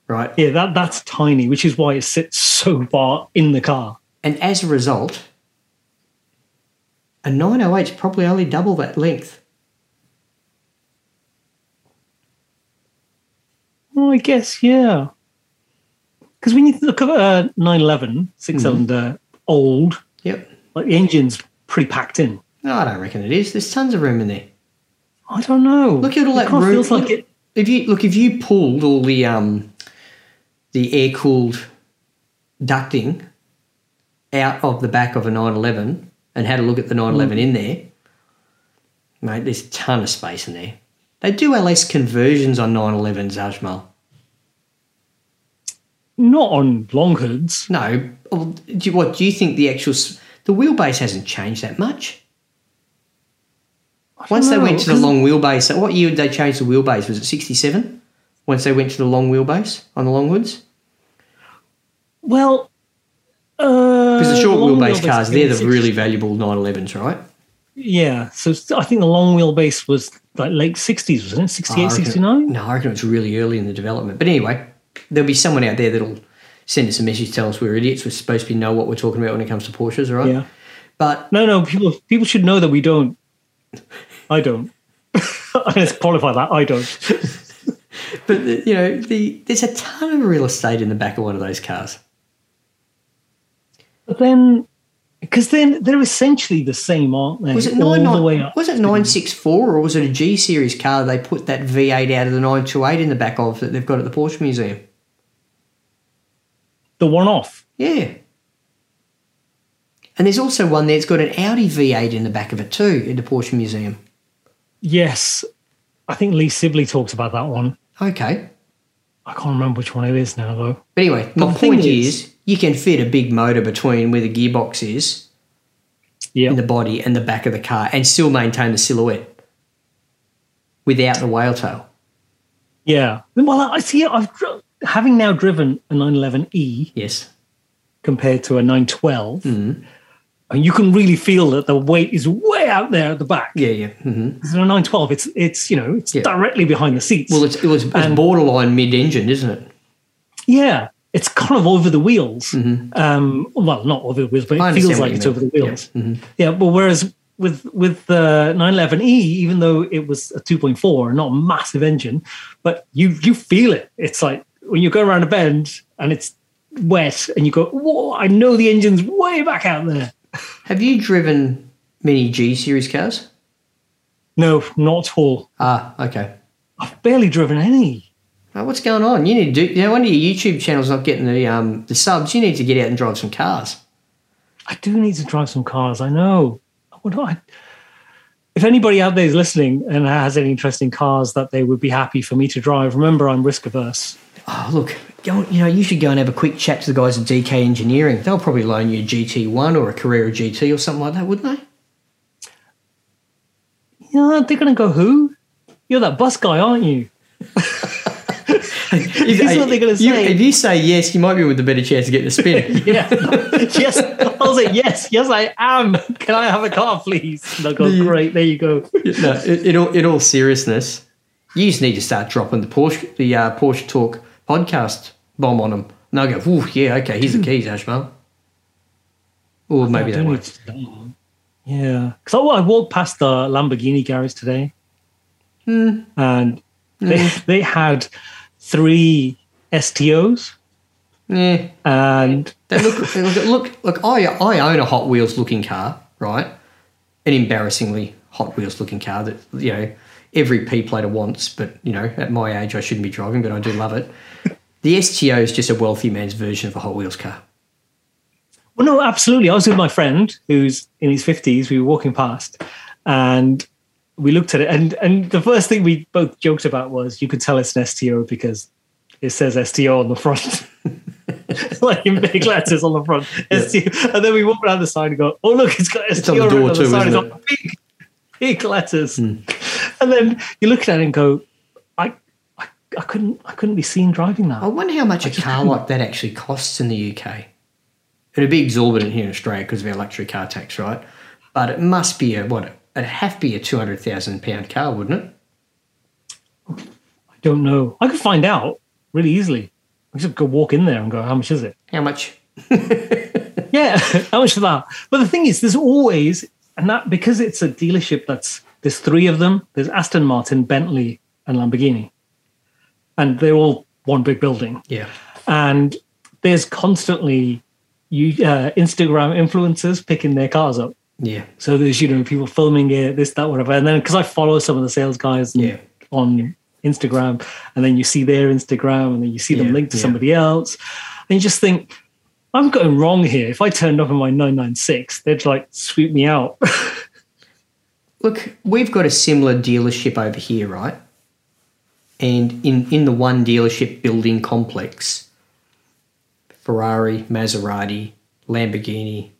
right? yeah. That that's tiny, which is why it sits so far in the car. And as a result, a 908 is probably only double that length. Well, I guess yeah. Because when you look at uh, a 911 six mm-hmm. cylinder uh, old, Yep. like the engine's pretty packed in. No, I don't reckon it is. There's tons of room in there. I don't know. Look at all It that room. Feels like Look- it. If you look, if you pulled all the um, the air cooled ducting out of the back of a 911 and had a look at the 911 in there, mate, there's a ton of space in there. They do LS conversions on 911s, Ajmal. Not on long hoods. No, do you, what do you think? The actual the wheelbase hasn't changed that much. Once they know, went to the long wheelbase, what year did they change the wheelbase? Was it 67? Once they went to the long wheelbase on the Longhoods? Well, uh, Because the short wheelbase cars, they're the really valuable 911s, right? Yeah, so I think the long wheelbase was like late 60s, wasn't it? 68, Oh, I reckon- 69? No, I reckon it's really early in the development. But anyway, there'll be someone out there that'll send us a message, tell us we're idiots. We're supposed to be know what we're talking about when it comes to Porsches, right? Yeah. But No, no, people people should know that we don't. I don't. Let's qualify that. I don't. (laughs) but you know, the there's a ton of real estate in the back of one of those cars. But then, because then they're essentially the same, aren't they? Was it all nine up? Was it nine six four or was it a G series car? They put that V eight out of the nine two eight in the back of that they've got at the Porsche Museum. The one off. Yeah. And there's also one there that's got an Audi V8 in the back of it too in the Porsche Museum. Yes, I think Lee Sibley talks about that one. Okay. I can't remember which one it is now, though. But anyway, my the point is- is, you can fit a big motor between where the gearbox is Yeah, in the body and the back of the car and still maintain the silhouette without the whale tail. yeah. Well, I see. I've having now driven a 911e Yes. compared to a 912, Mm-hmm. and you can really feel that the weight is way out there at the back. Yeah, yeah. hmm Because in a 912, it's it's you know it's Yeah. directly behind the seats. Well, it's, it was it's borderline mid engine, isn't it? yeah, it's kind of over the wheels. Um, well, not over the wheels, but Mm-hmm. It feels like it's mean. over the wheels. Yeah. Mhm. Yeah, but whereas with with the 911e, even though it was a 2.4, not a massive engine, but you you feel it. It's like when you go around a bend and it's wet, and you go, "Whoa! I know the engine's way back out there." (laughs) Have you driven many G series cars? No, not at all. Ah, okay. I've barely driven any. What's going on? You need to do. You know, one of your YouTube channel's not getting the um the subs. You need to get out and drive some cars. I do need to drive some cars. I know. What do I? If anybody out there is listening and has any interest in cars that they would be happy for me to drive, remember I'm risk averse. Oh, look, go, you know, you should go and have a quick chat to the guys at DK Engineering. They'll probably loan you a GT1 or a Carrera GT or something like that, wouldn't they? Yeah, they're going to go, who? You're that bus guy, aren't you? (laughs) (laughs) Is what they're gonna you- say. if you say yes, you might be with a better chance of getting a spin. (laughs) Yeah. (laughs) yes. I'll say, yes, yes, I am. Can I have a car, please? And they'll go, great, there you go. no, in, in, all, in all seriousness, you just need to start dropping the Porsche, the uh, Porsche Talk podcast bomb on them. And they'll go, Ooh, yeah, okay, here's the keys, Ajmal. Or maybe I do won't. Yeah. Because I, I walked past the Lamborghini garage today. Hmm. And they, they had three STOs. Yeah. And They look, look, look, look I, I own a Hot Wheels looking car, right? An embarrassingly Hot Wheels looking car that, you know, every P plater wants, but, you know, at my age I shouldn't be driving, but I do love it. (laughs) The STO is just a wealthy man's version of a Hot Wheels car. Well, no, absolutely. I was with my friend who's in his fifties. We were walking past, and we looked at it, and and the first thing we both joked about was you could tell it's an STO because it says STO on the front. (laughs) like in big letters on the front, (laughs) STO. And then we walk around the side and go, "Oh look, it's got STO on the door on too, the side. It's isn't got big, big letters." Hmm. And then you look at it and go, "I, I, I couldn't, I couldn't be seen driving that." I wonder how much a car like that actually costs in the UK. It'd be exorbitant here in Australia because of our luxury car tax, right? But it must be a what? It'd have to be a two hundred thousand pound car, wouldn't it? I don't know. I could find out really easily. I could just go walk in there and go, "How much is it?" How much? (laughs) Yeah, (laughs) how much for that? But the thing is, there's always, and that because it's a dealership that's there's three of them. There's Aston Martin, Bentley, and Lamborghini, and they're all one big building. Yeah. And there's constantly you uh, Instagram influencers picking their cars up. Yeah. So there's you know people filming it, this, that, whatever. And then because I follow some of the sales guys Yeah. on Instagram, and then you see their Instagram, and then you see them Yeah, linked to yeah. somebody else, and you just think, I'm going wrong here. If I turned up in my 996, they'd like sweep me out. (laughs) Look, we've got a similar dealership over here, right? And in, in the one dealership building complex, Ferrari, Maserati, Lamborghini,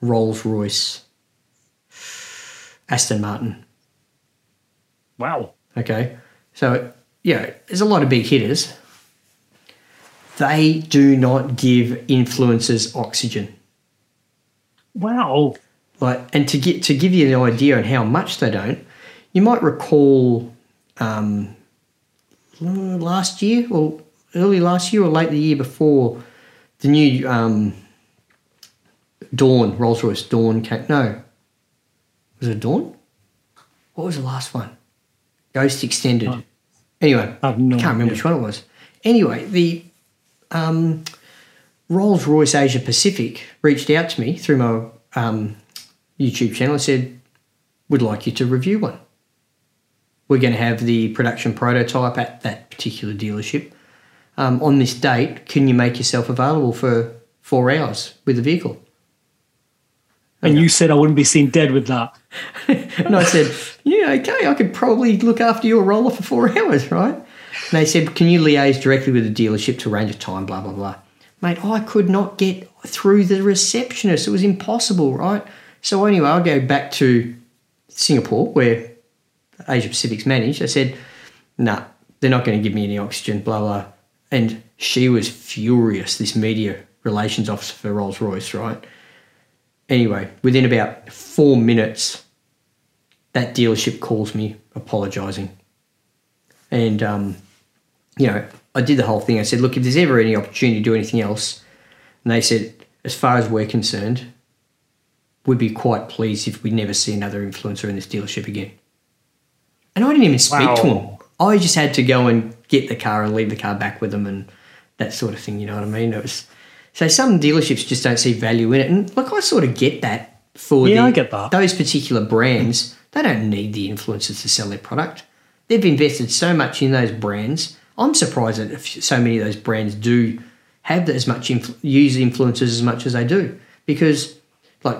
Rolls Royce, Aston Martin. wow. Okay. So, yeah, there's a lot of big hitters. They do not give influencers oxygen. Wow. Like, and to get to give you an idea on how much they don't, you might recall um, last year or early last year or late the year before the new um, Dawn Rolls Royce Dawn came. No, was it Dawn? What was the last one? Ghost Extended. Oh. Anyway, I no can't remember idea. which one it was. Anyway, the um, Rolls Royce Asia Pacific reached out to me through my um, YouTube channel and said, We'd like you to review one. We're going to have the production prototype at that particular dealership. Um, on this date, can you make yourself available for four hours with the vehicle? And you said I wouldn't be seen dead with that. (laughs) And I said, Yeah, okay, I could probably look after your roller for four (laughs) hours, right? And they said, Can you liaise directly with the dealership to arrange a time, blah, blah, blah. Mate, I could not get through the receptionist. It was impossible, right? So anyway, I'll go back to Singapore where Asia Pacific's managed. I said, nah, they're not going to give me any oxygen, blah, blah. And she was furious, this media relations officer for Rolls Royce, right? Anyway, within about four minutes, that dealership calls me apologising. And, um, you know, I did the whole thing. I said, look, if there's ever any opportunity to do anything else, and they said, as far as we're concerned, we'd be quite pleased if we never see another influencer in this dealership again. And I didn't even speak to Wow. them. I just had to go and get the car and leave the car back with them and that sort of thing. You know what I mean? It was so some dealerships just don't see value in it. And look, I sort of get that for Yeah, the- I get that. those particular brands. They don't need the influencers to sell their product. They've invested so much in those brands. I'm surprised that if so many of those brands do have as much influ- use influencers as much as they do because like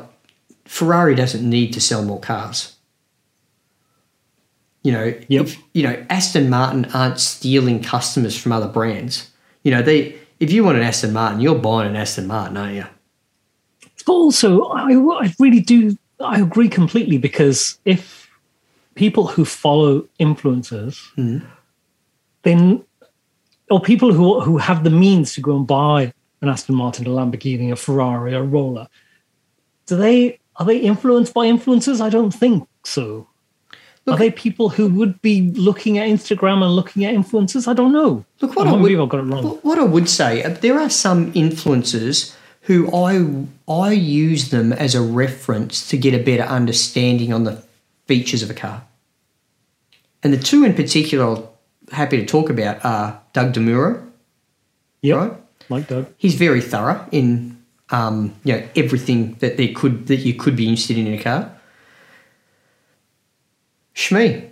Ferrari doesn't need to sell more cars. You know, Yep. if, you know, Aston Martin aren't stealing customers from other brands. You know, they if you want an Aston Martin, you're buying an Aston Martin, aren't you? But also, I, I really do, I agree completely because if people who follow influencers, hmm. then, or people who, who have the means to go and buy an Aston Martin, a Lamborghini, a Ferrari, a roller, do they, are they influenced by influencers? I don't think so. Are they people who would be looking at Instagram and looking at influencers? I don't know. Look, what I I would- got it wrong. What I would say, uh, there are some influencers who I I use them as a reference to get a better understanding on the features of a car. And the two in particular I'm happy to talk about are Doug DeMuro, Yep. right? Like Doug. He's very thorough in um, you know everything that there could that you could be interested in in a car. Shmee,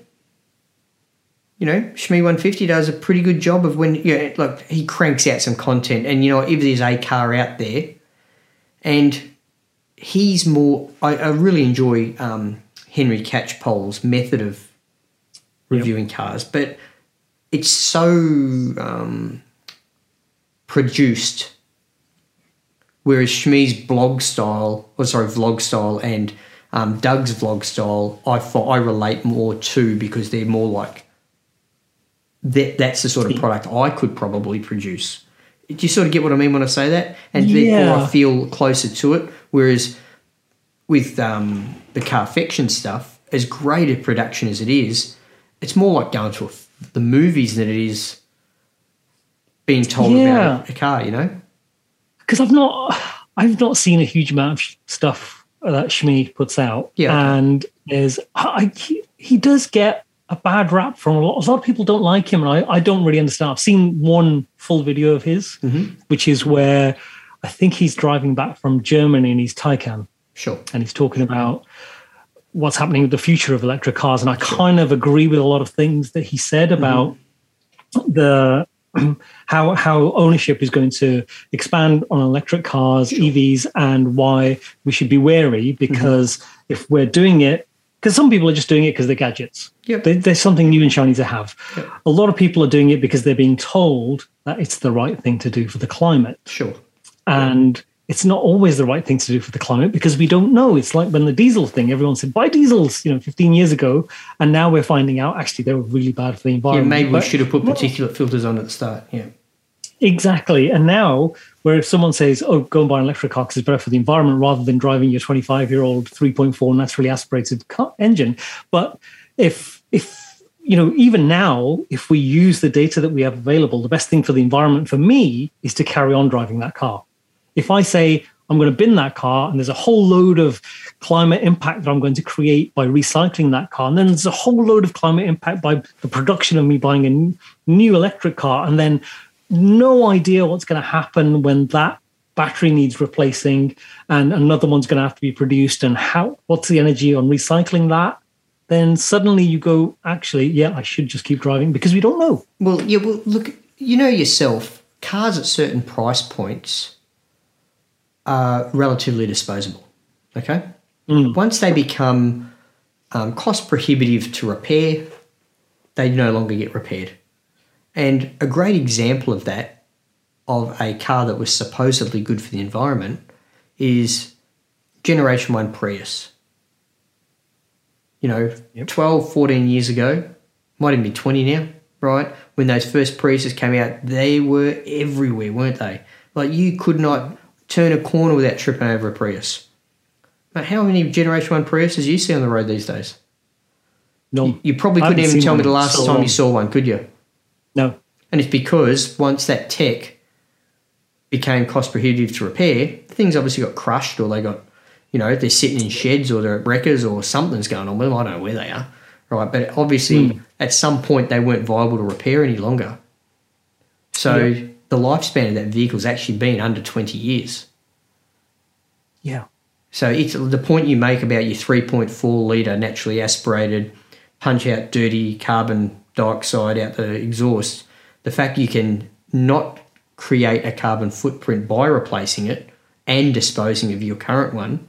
you know, Shmee 150 does a pretty good job of when, you know, like he cranks out some content. And, you know, if there's a car out there and he's more. I, I really enjoy um, Henry Catchpole's method of reviewing cars, but it's so um, produced. Whereas Shmee's blog style, or sorry, vlog style, and um, Doug's vlog style, I I relate more to because they're more like that. That's the sort of product I could probably produce. Do you sort of get what I mean when I say that? And therefore, I feel closer to it. Whereas with um, the Carfection stuff, as great a production as it is, it's more like going to a, the movies than it is being told Yeah. about a car. You know? because I've not I've not seen a huge amount of stuff Uh, that Shmee puts out. Yeah, and is I, he, he does get a bad rap from a lot. A lot of people don't like him, and I, I don't really understand. I've seen one full video of his, mm-hmm. which is where I think he's driving back from Germany in his Taycan, Sure. and he's talking about what's happening with the future of electric cars. And I kind of agree with a lot of things that he said about mm-hmm. the (clears throat) how how ownership is going to expand on electric cars, EVs, and why we should be wary mm-hmm. because if we're doing it, because some people are just doing it because they're gadgets. Yep. There- there's something new and shiny to have. A lot of people are doing it because they're being told that it's the right thing to do for the climate Sure. and it's not always the right thing to do for the climate because we don't know. It's like when the diesel thing, everyone said buy diesels, you know, 15 years ago, and now we're finding out actually they were really bad for the environment. Yeah, maybe we should have put particulate filters on at the start. Yeah. Exactly. And now, where if someone says, "Oh, go and buy an electric car because it's better for the environment," rather than driving your 25-year-old 3.4 naturally aspirated car engine, but if if you know, even now, if we use the data that we have available, the best thing for the environment for me is to carry on driving that car. If I say I'm going to bin that car and there's a whole load of climate impact that I'm going to create by recycling that car, and then there's a whole load of climate impact by the production of me buying a new electric car, and then no idea what's going to happen when that battery needs replacing and another one's going to have to be produced and how what's the energy on recycling that then suddenly you go actually yeah i should just keep driving because we don't know Well, yeah. Well, look. You know yourself. Cars at certain price points are relatively disposable. Okay. Once they become um, cost prohibitive to repair, they no longer get repaired. And a great example of that, of a car that was supposedly good for the environment, is Generation 1 Prius. You know, 12, 14 years ago, might even be 20 now, right? When those first Priuses came out, they were everywhere, weren't they? Like you could not turn a corner without tripping over a Prius. Mate, how many Generation 1 Priuses do you see on the road these days? no You probably couldn't even tell me the last so time long. you saw one, could you? no And it's because once that tech became cost prohibitive to repair, things obviously got crushed or they got, you know, they're sitting in sheds or they're at wreckers or something's going on with them. I don't know where they are. Right. But obviously at some point they weren't viable to repair any longer. So Yeah. The lifespan of that vehicle's actually been under 20 years. yeah So it's the point you make about your 3.4 litre naturally aspirated, punch out dirty carbon dioxide out the exhaust. The fact you can not create a carbon footprint by replacing it and disposing of your current one,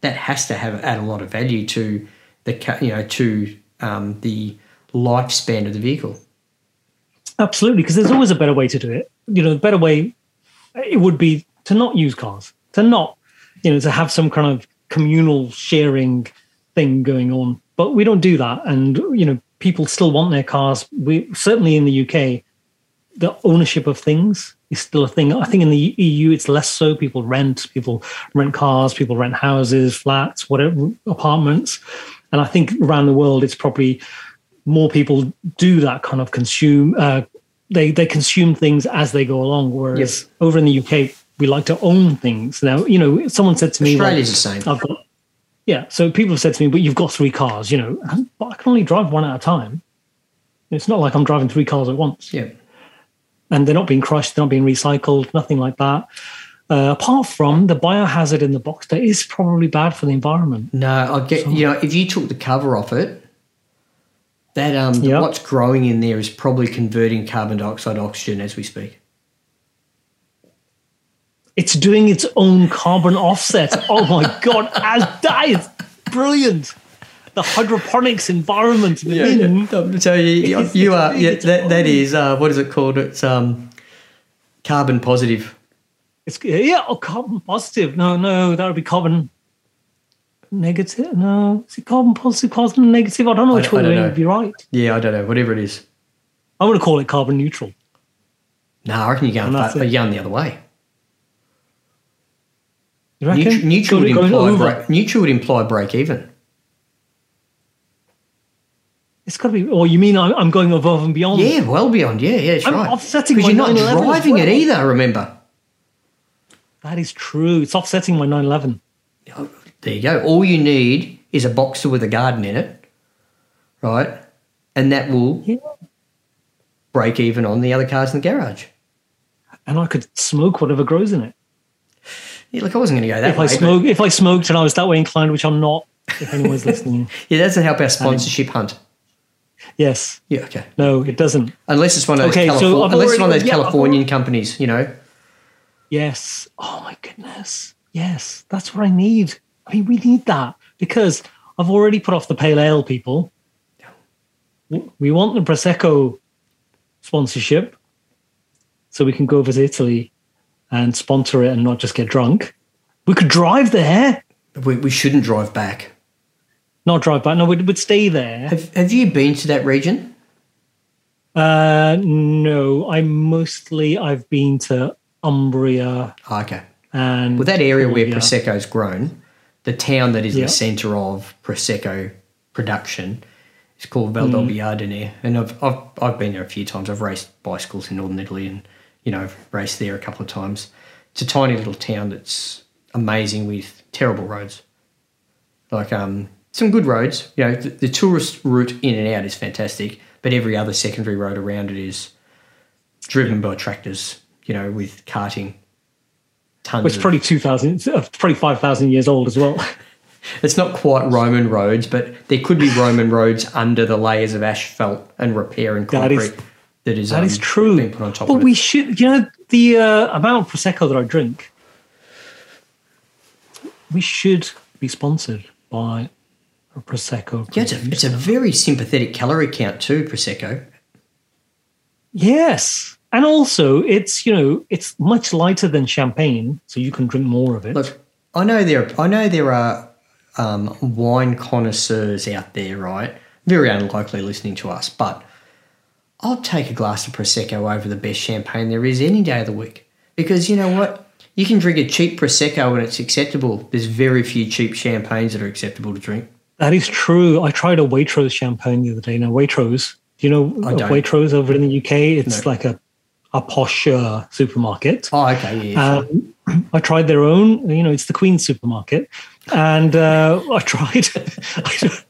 that has to have add a lot of value to the you know to um, the lifespan of the vehicle. Absolutely because there's always a better way to do it. You know the better way it would be to not use cars to not you know to have some kind of communal sharing thing going on. But we don't do that and you know people still want their cars. We certainly in the uk the ownership of things is still a thing. I think in the eu it's less so. People rent people rent cars people rent houses flats whatever apartments. And i think around the world it's probably more people do that kind of consume uh, they they consume things as they go along whereas Yes. over in the uk we like to own things now you know someone said to me Australia's the same. I've got, yeah. So people have said to me, but you've got three cars, you know, but I can only drive one at a time. It's not like I'm driving three cars at once Yeah. and they're not being crushed, they're not being recycled, nothing like that. Uh, apart from the biohazard in the box that is probably bad for the environment. No, I get you know if you took the cover off it, that um Yeah. what's growing in there is probably converting carbon dioxide to oxygen as we speak. It's doing its own carbon offset. Oh my god, as that is brilliant. The hydroponics environment Yeah, yeah. Um, So you, you are yeah, that, that is uh, what is it called? It's um, carbon positive. It's yeah, oh, carbon positive. No, no, that would be carbon negative. No, is it carbon positive, carbon negative? I don't know which I one would be right. Yeah, I don't know. Whatever it is. I'm going to call it carbon neutral. No, I reckon you're going, far, you're going the other way. You reckon? Neutral, neutral, would imply break, neutral would imply break even. It's got to be. Or you mean I'm, going above and beyond? Yeah, well beyond. Yeah, yeah, that's I'm right. offsetting Because you're not 9/11 as driving it either. Remember. That is true. It's offsetting my 911. There you go. All you need is a boxer with a garden in it, right? And that will Yeah. break even on the other cars in the garage. And I could smoke whatever grows in it. Yeah, look, I wasn't going to go that If way. I smoke, if I smoked and I was that way inclined, which I'm not, if anyone's (laughs) listening. Yeah, that doesn't help our sponsorship hunt. Yes. Yeah, okay. No, it doesn't. Unless it's one of those, Okay, so unless it's one of those yeah, Californian companies, you know. Yes. Oh my goodness. Yes, that's what I need. I mean, we need that because I've already put off the pale ale people. We want the prosecco sponsorship, so we can go visit Italy and sponsor it and not just get drunk. We could drive there, We, we shouldn't drive back. not drive back. No, we'd, we'd stay there. Have, have you been to that region? Uh, no, I mostly I've been to Umbria Oh, okay. and Well, that area where Puglia. Prosecco's grown, the town that is Yeah. the centre of Prosecco production, is called. Valdobbiadene. And I've, I've, I've been there a few times. I've raced bicycles in northern Italy and, you know, I've raced there a couple of times. It's a tiny little town that's amazing with terrible roads. Like, um, some good roads. You know, the, the tourist route in and out is fantastic, but every other secondary road around it is driven by tractors, you know, with carting. Tons Which is probably two thousand, uh, probably five thousand years old as well. (laughs) It's not quite Roman roads, but there could be Roman roads under the layers of asphalt and repair and That is- concrete that is That um, is true. being put on top but of we it. should, you know, the uh, amount of prosecco that I drink, we should be sponsored by a prosecco. Yeah, it's a, it's a very sympathetic calorie count too, prosecco. yes, and also it's you know it's much lighter than champagne, so you can drink more of it. Look, I know there I know there are um, wine connoisseurs out there, right? Very unlikely listening to us, but I'll take a glass of prosecco over the best champagne there is any day of the week because you know what. You can drink a cheap prosecco and it's acceptable. There's very few cheap champagnes that are acceptable to drink. that is true. I tried a Waitrose champagne the other day. Now Waitrose, do you know Waitrose over in the UK? It's No. like a a posh uh, supermarket. Oh, okay, yeah. sure. Um, (clears throat) I tried their own, you know, it's the Queen's supermarket, and uh, (laughs) I tried. (laughs)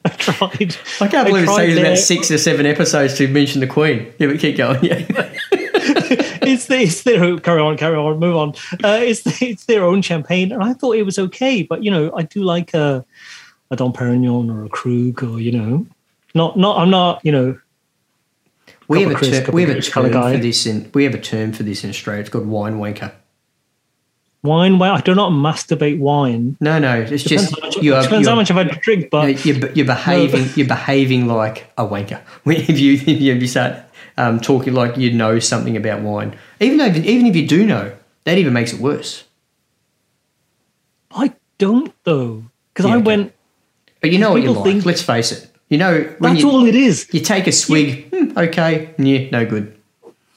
I, tried. I can't believe it's tried taken about six or seven episodes to mention the Queen. Yeah, but keep going. Yeah. (laughs) it's, the, it's their carry on, carry on, move on. Uh, it's the, it's their own champagne, and I thought it was okay, but you know, I do like a a Dom Perignon or a Krug, or you know, not not I'm not you know we have a Chris, term, we have a term guy. for this in we have a term for this in Australia. It's called wine wanker. wine. Well, I do not masturbate wine. No, no, it's Depends, just much, you are depends how much I've had to drink, but you're, you're behaving (laughs) you're behaving like a wanker. (laughs) If you if you, start um, talking like you know something about wine, even though even if you do know, that even makes it worse. I don't though, because Yeah, I okay. went. But you know what you People like. think- Let's face it. You know That's you, all it is. you take a swig. hmm, okay, yeah, no good.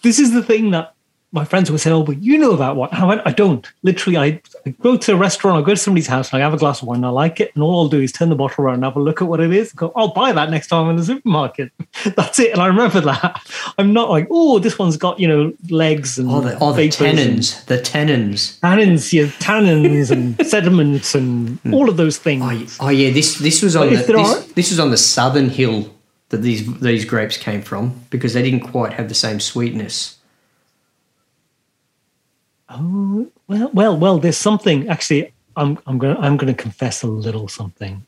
this is the thing that my friends would say, "Oh, but you know about wine." I went, "I don't." Literally, I, I go to a restaurant, I go to somebody's house, and I have a glass of wine, and I like it, and all I'll do is turn the bottle around and have a look at what it is. And go, I'll buy that next time in the supermarket. (laughs) That's it, and I remember that. (laughs) I'm not like, "Oh, this one's got you know legs and Oh, the, oh, the vapors and tannins, the tannins. tannins, yeah, tannins and (laughs) sediments and hmm. all of those things." Oh, oh yeah, this this was on But the, this, this was on the southern hill that these these grapes came from because they didn't quite have the same sweetness. Oh well, well, well. There's something actually. I'm I'm gonna I'm gonna confess a little something.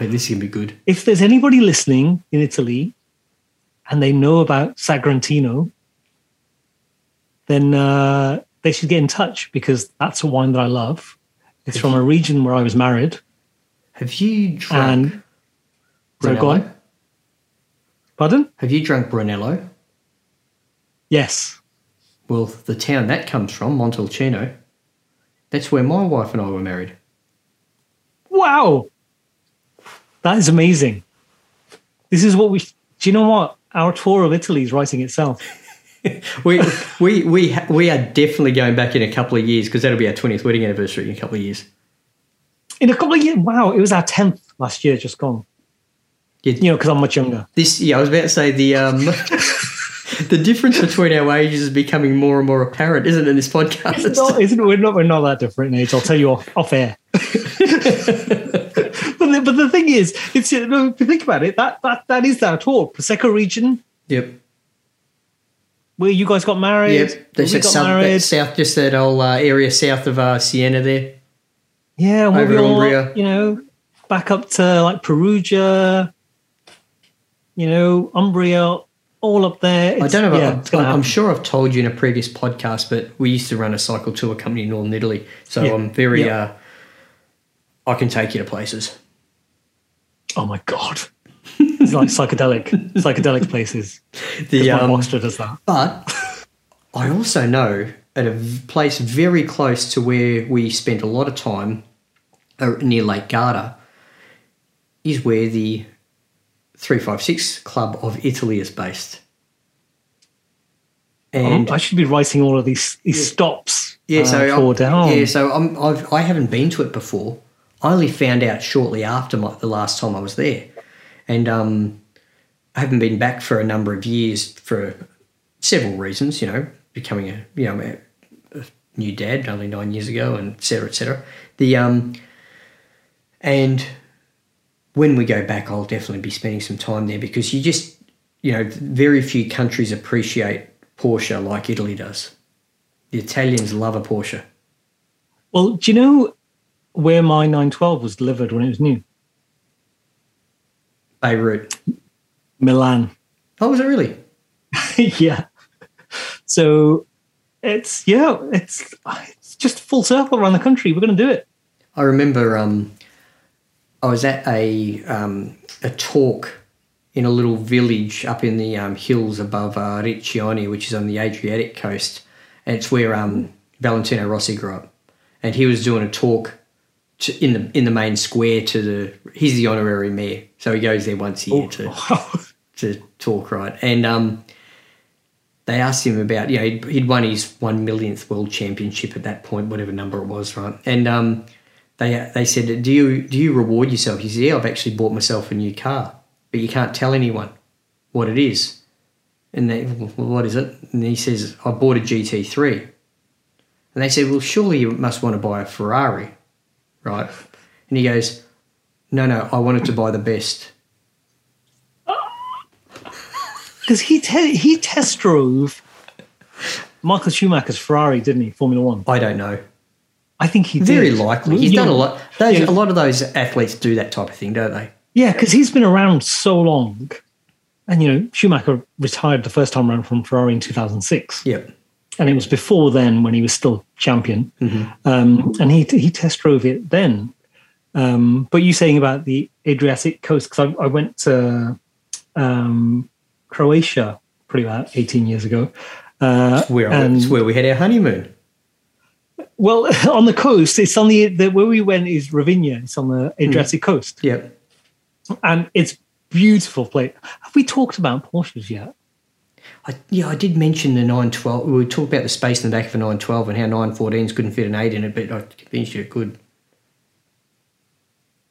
Oh, this can be good. if there's anybody listening in Italy and they know about Sagrantino, then uh, they should get in touch because that's a wine that I love. It's from a region where I was married. Have you drunk And Brunello? Pardon? Have you drunk Brunello? Yes. Well, the town that comes from, Montalcino, that's where my wife and I were married. Wow. That is amazing. This is what we. Do you know what? Our tour of Italy is writing itself. (laughs) We we we we are definitely going back in a couple of years because that'll be our twentieth wedding anniversary in a couple of years. In a couple of years. Wow. It was our 10th last year, just gone. Yeah. You know, because I'm much younger. This yeah, I was about to say the um (laughs) the difference between our ages is becoming more and more apparent, isn't it? In this podcast, It's not, isn't it? We're not, we're not that different in age. I'll tell you off, off air. (laughs) but, the, but the thing is, it's if you think about it, that that that is our tour, Prosecco region, yep, where you guys got married. yep. we got south, married. south, just that whole uh, area south of uh, Siena there. Yeah, where we over all, Umbria. you know, back up to like Perugia, you know, Umbria, all up there. I don't know. Yeah, I, it's gonna I'm sure I've told you in a previous podcast, but we used to run a cycle tour company in northern Italy, so Yeah. I'm very. Yeah. Uh, I can take you to places. Oh my god, it's like psychedelic, (laughs) psychedelic places. The um, Boxster does that. But I also know at a place very close to where we spent a lot of time uh, near Lake Garda is where the 356 Club of Italy is based. And I should be writing all of these these stops. yeah, uh, so I'm, down. yeah, so I'm, I've, I haven't been to it before. I only found out shortly after my, the last time I was there, and um, I haven't been back for a number of years for several reasons. You know, becoming a you know a, a new dad only nine years ago, and et cetera, et cetera. The um, and when we go back, I'll definitely be spending some time there because you just you know very few countries appreciate Porsche like Italy does. The Italians love a Porsche. Well, do you know where my 912 was delivered when it was new? Beirut. Milan. Oh, was it really? (laughs) yeah. So it's yeah, it's it's just full circle around the country. We're going to do it. I remember um, I was at a um, a talk in a little village up in the um, hills above uh, Riccione, which is on the Adriatic coast, and it's where um, Valentino Rossi grew up. And he was doing a talk to, in the in the main square to the. He's the honorary mayor, so he goes there once a year to (laughs) to talk, right? And um, they asked him about, you know, he'd, he'd won his one millionth world championship at that point, whatever number it was, right? And um, they they said, do you do you reward yourself? He said, yeah, I've actually bought myself a new car, but you can't tell anyone what it is. And they, well, what is it? And he says, I bought a GT3. And they said, well, surely you must want to buy a Ferrari, right? And he goes, no, no, I wanted to buy the best. (laughs) Because he te- he test drove Michael Schumacher's Ferrari, didn't he? Formula One. I don't know. I think he Very did. likely. He's You done a lot. Those, yeah. A lot of those athletes do that type of thing, don't they? Yeah, because he's been around so long, and you know Schumacher retired the first time around from Ferrari in 2006. Yep. and it was before then when he was still champion, Mm-hmm. um, and he he test drove it then. Um, but you saying about the Adriatic coast because I, I went to um, Croatia probably about eighteen years ago. Uh, Where, and, where we had our honeymoon. Well, (laughs) on the coast, it's on the, the where we went is Ravinia. It's on the hmm. Adriatic coast, Yeah, and it's beautiful place. Have we talked about Porsches yet? I, yeah, I did mention the 912. We talked about the space in the back of a 912 and how 914s couldn't fit an 8 in it, but I convinced you it could.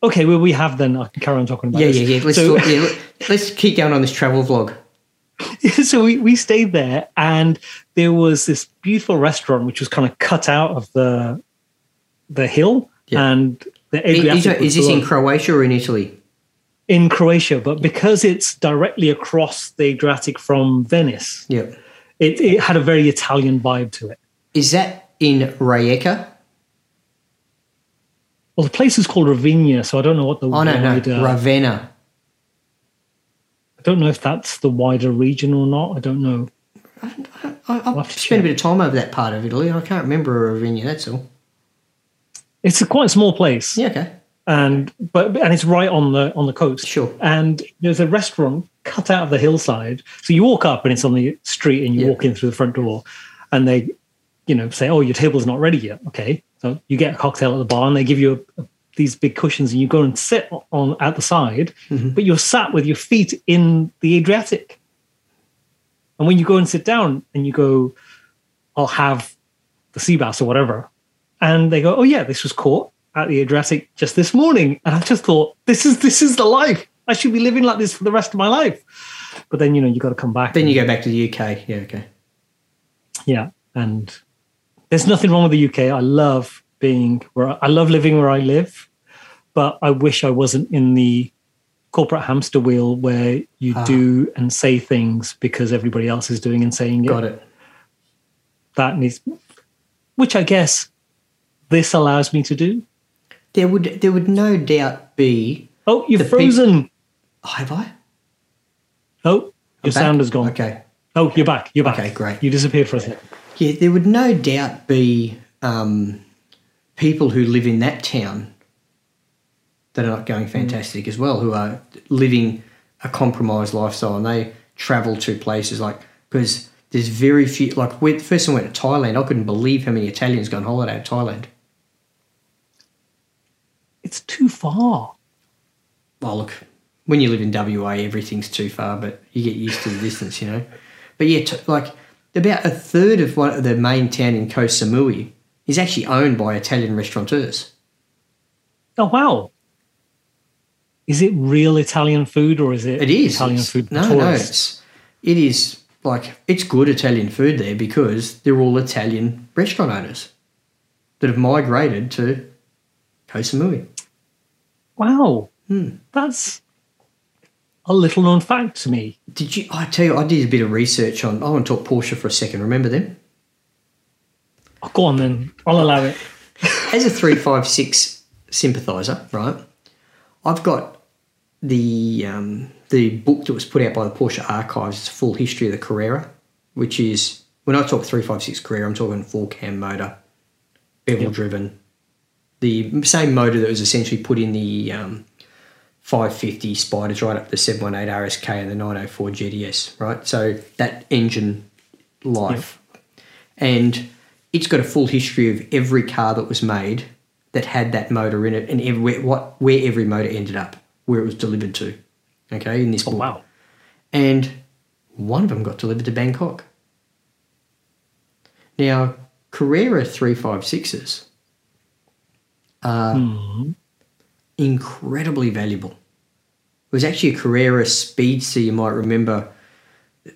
Okay, well we have then. I can carry on talking about. Yeah, this. yeah, yeah. Let's, So- talk, yeah, let's keep going on this travel vlog. (laughs) so we, we stayed there and there was this beautiful restaurant which was kind of cut out of the the hill Yeah. and the Is, Adriatic is this in. Croatia or in Italy? in Croatia but because it's directly across the Adriatic from Venice Yep. it, it had a very Italian vibe to it Is that in Rijeka? well the place is called Ravinia so I don't know what the Oh, no, no. wider, uh, Ravenna. I don't know if that's the wider region or not I don't know I, I've have to spent a bit of time over that part of Italy. I can't remember Ravinia. That's all. It's a quite small place. Yeah, okay. and but and it's right on the on the coast. Sure. And there's a restaurant cut out of the hillside. So you walk up and it's on the street, and you Yeah. walk in through the front door, and they, you know, say, "Oh, your table's not ready yet." Okay, so you get a cocktail at the bar, and they give you a, these big cushions, and you go and sit on at the side, Mm-hmm. but you're sat with your feet in the Adriatic. And when you go and sit down, and you go, "I'll have the sea bass or whatever," and they go, "Oh yeah, this was caught at the Adriatic just this morning," and I just thought, "This is this is the life. I should be living like this for the rest of my life." But then you know you got to come back. Then you go back to the UK. Yeah, okay. yeah, and there's nothing wrong with the UK. I love being where I love living where I live, but I wish I wasn't in the corporate hamster wheel where you Ah. do and say things because everybody else is doing and saying it. Got it. That needs, which I guess this allows me to do. There would there would no doubt be. Oh, you've peop- frozen. Oh, have I? Oh, your sound is gone. Okay. Oh, you're back. You're back. Okay, great. You disappeared for a second. Yeah, there would no doubt be um, people who live in that town that are not going fantastic as well, who are living a compromised lifestyle and they travel to places like because there's very few. Like when first time I went to Thailand, I couldn't believe how many Italians go on holiday to Thailand. It's too far. Well, look, when you live in WA, everything's too far, but you get used to the distance, you know. But yeah, t- like about a third of one of the main town in Koh Samui is actually owned by Italian restaurateurs. Oh wow. Is it real Italian food or is it, It is Italian It's- food No, no, it's it is like it's good Italian food there because they're all Italian restaurant owners that have migrated to Koh Samui. Wow. Hmm. That's a little known fact to me. Did you? I tell you, I did a bit of research on. I want to talk Porsche for a second. Remember them? Oh, go on then. I'll allow it. (laughs) as a 356 sympathiser, right, I've got the um, the book that was put out by the Porsche Archives. It's a full history of the Carrera, which is when I talk 356 Carrera, I'm talking four cam motor, bevel driven, the same motor that was essentially put in the um, 550 Spiders right up to the 718 RSK and the 904 GTS, right? So that engine life. And it's got a full history of every car that was made that had that motor in it and everywhere, what, where every motor ended up, where it was delivered to. Okay, in this Oh book. wow. And one of them got delivered to Bangkok. Now, Carrera 356s are hmm. incredibly valuable. It was actually a Carrera Speedster, you might remember.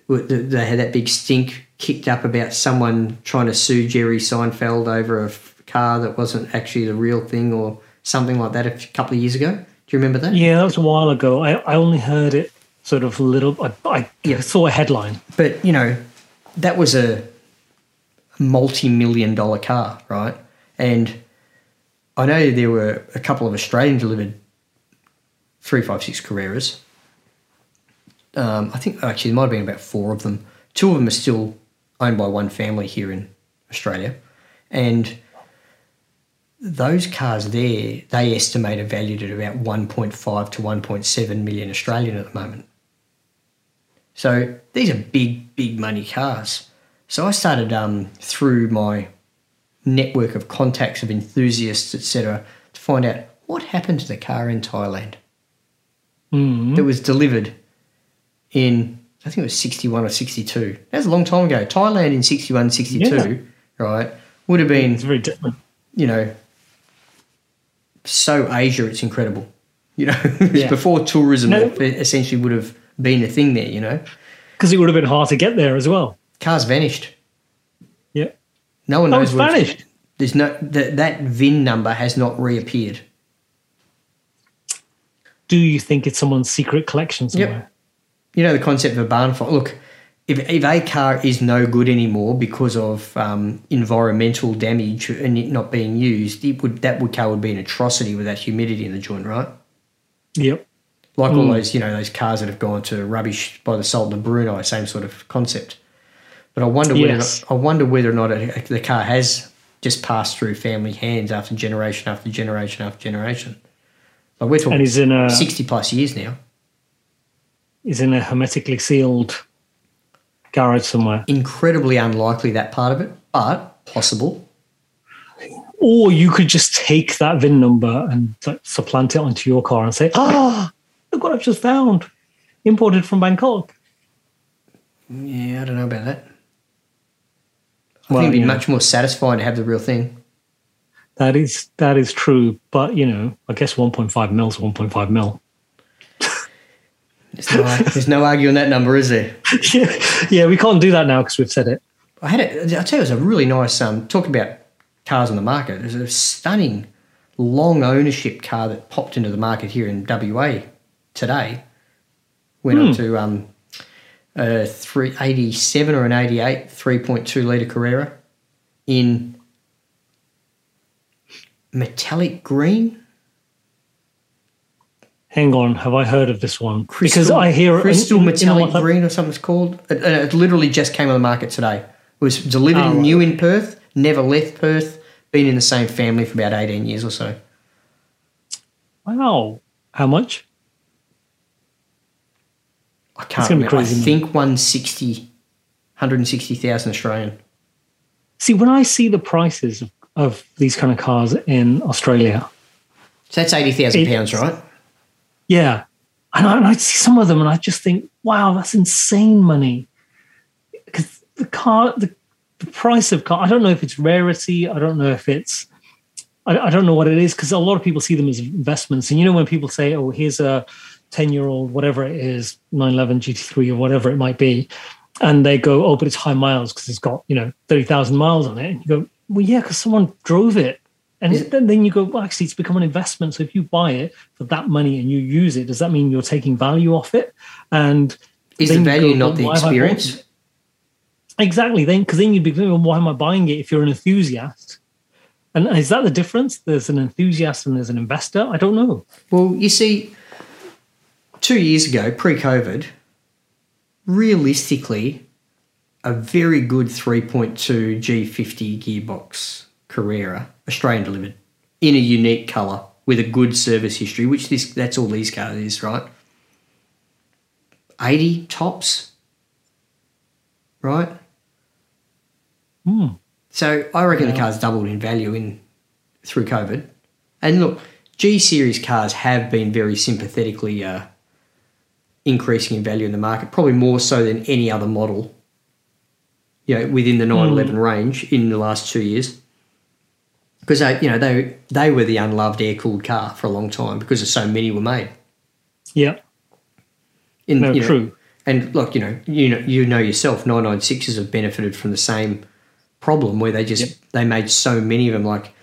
They had that big stink kicked up about someone trying to sue Jerry Seinfeld over a f- car that wasn't actually the real thing or something like that a couple of years ago. Do you remember that? Yeah, that was a while ago. I, I only heard it sort of little. I, I yeah, saw a headline. But you know, that was a multi-million dollar car, right? And I know there were a couple of Australian delivered three five six Carreras. Um, I think actually there might have been about four of them. Two of them are still owned by one family here in Australia, and those cars there they estimate are valued at about 1.5 to 1.7 million Australian at the moment. So these are big, big money cars. So I started um, through my network of contacts of enthusiasts, etc., to find out what happened to the car in Thailand Mm. that was delivered in, I think it was 61 or 62. That's a long time ago. Thailand in 61, 62, right, would have been It's very different. you know, so Asia, it's incredible. You know, (laughs) Yeah. before tourism No. essentially would have been a thing there, you know. Because it would have been hard to get there as well. Cars vanished. Yeah. No one Oh, knows it's where vanished. There's no that that VIN number has not reappeared. Do you think it's someone's secret collection somewhere? You know the concept of a barn find. Look, if, if a car is no good anymore because of um, environmental damage and it not being used, it would that would car would be an atrocity with that humidity in the joint, right? Yep. Like Hmm. all those, you know, those cars that have gone to rubbish by the Sultan of the Brunei, same sort of concept. But I wonder whether Yes. I wonder whether or not it, the car has just passed through family hands after generation after generation after generation. Like we're talking And he's in a sixty plus years now. He's in a hermetically sealed garage somewhere. Incredibly unlikely that part of it, but possible. Or you could just take that VIN number and like, supplant it onto your car and say, "Ah, look what I've just found, imported from Bangkok." Yeah, I don't know about that. I Well, think it'd be yeah. much more satisfying to have the real thing. That is that is true, but you know, I guess 1.5 mil is 1.5 mil. There's no, there's no arguing that number, is there? (laughs) yeah, yeah, we can't do that now because we've said it. I had it. I tell you, it was a really nice. Um, talk about cars on the market. There's a stunning long ownership car that popped into the market here in WA today. Went on to um, a three eighty seven or an eighty eight three point two liter Carrera in metallic green. Hang on, have I heard of this one? because I hear crystal in- in- in metallic green or something it's called. It, it literally just came on the market today. It was delivered Oh, right. new in Perth, never left Perth, been in the same family for about 18 years or so. Wow, how much? I can't remember. I crazy money. think 160, 160,000 Australian. See, when I see the prices of, of these kind of cars in Australia, So that's £80,000, right? Yeah, and I, and I see some of them and I just think, wow, that's insane money. Because the car, the, the price of car, I don't know if it's rarity, I don't know if it's, I, I don't know what it is because a lot of people see them as investments. And you know, when people say, oh, here's a 10 year old, whatever it is, 911 GT3 or whatever it might be, and they go, oh, but it's high miles because it's got, you know, 30,000 miles on it. And you go, well, yeah, because someone drove it. And then, then you go, well, actually, it's become an investment. So if you buy it for that money and you use it, does that mean you're taking value off it? And Is the value go, not the why have I bought experience? Exactly. Then, because then you'd be going, well, why am I buying it if you're an enthusiast? And is that the difference? There's an enthusiast and there's an investor. I don't know. Well, you see, two years ago, pre COVID, realistically, a very good 3.2 G50 gearbox Carrera, Australian delivered, in a unique colour with a good service history, which this that's all these cars is, right? 80 tops, right? Hmm. So I reckon the car's doubled in value in through COVID. And look, G series cars have been very sympathetically uh, increasing in value in the market, probably more so than any other model. You know, within the 911 range in the last two years, because they, you know, they they were the unloved air cooled car for a long time because so many were made. Yeah. In, No, you know, true. And look, you know, you know, you know yourself, 996s have benefited from the same problem where they just they made so many of them. Like,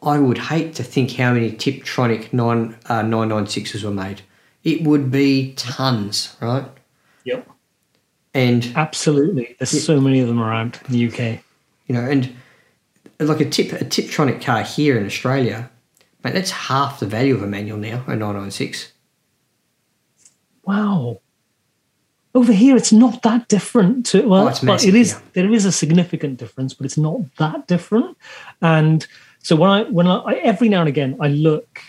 I would hate to think how many Tiptronic nine uh, 996s were made. It would be tons, right? Yep. And Absolutely. There's so many of them around in the UK. you know, and like a tip a Tiptronic car here in Australia, mate, that's half the value of a manual now, a 996. Wow. Over here, it's not that different. To, well, Oh, it's but it is. yeah. There is a significant difference, but it's not that different. And so when I when I, every now and again I look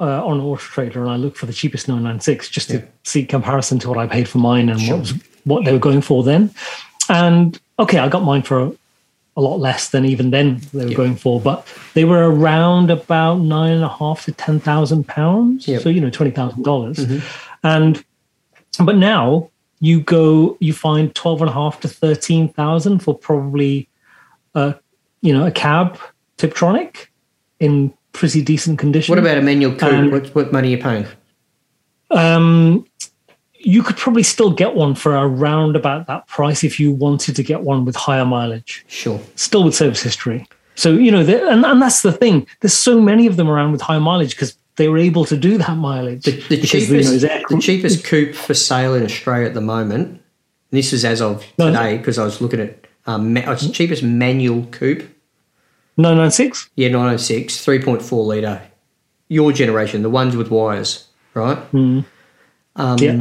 uh, on Auto Trader and I look for the cheapest 996 just to see comparison to what I paid for mine and Sure. what was, what they were going for then. And okay, I got mine for a, lot less than even then they were Yeah. going for, but they were around about nine and a half to ten thousand pounds. Yep. So you know twenty thousand dollars, and but now you go you find 12 and a half to 13,000 for probably a you know a cab Tiptronic in pretty decent condition. What about a manual coupe? Um, what, what money are you paying? um you could probably still get one for around about that price if you wanted to get one with higher mileage, Sure. still with service history. So, you know, and, and that's the thing. There's so many of them around with high mileage because they were able to do that mileage. The, the Because, you know, cheapest, the cheapest coupe for sale in Australia at the moment. This is as of today because I was looking at um, it's the cheapest manual coupe. 996? Yeah, 906, 3.4 litre. Your generation, the ones with wires, right? Um, Yeah.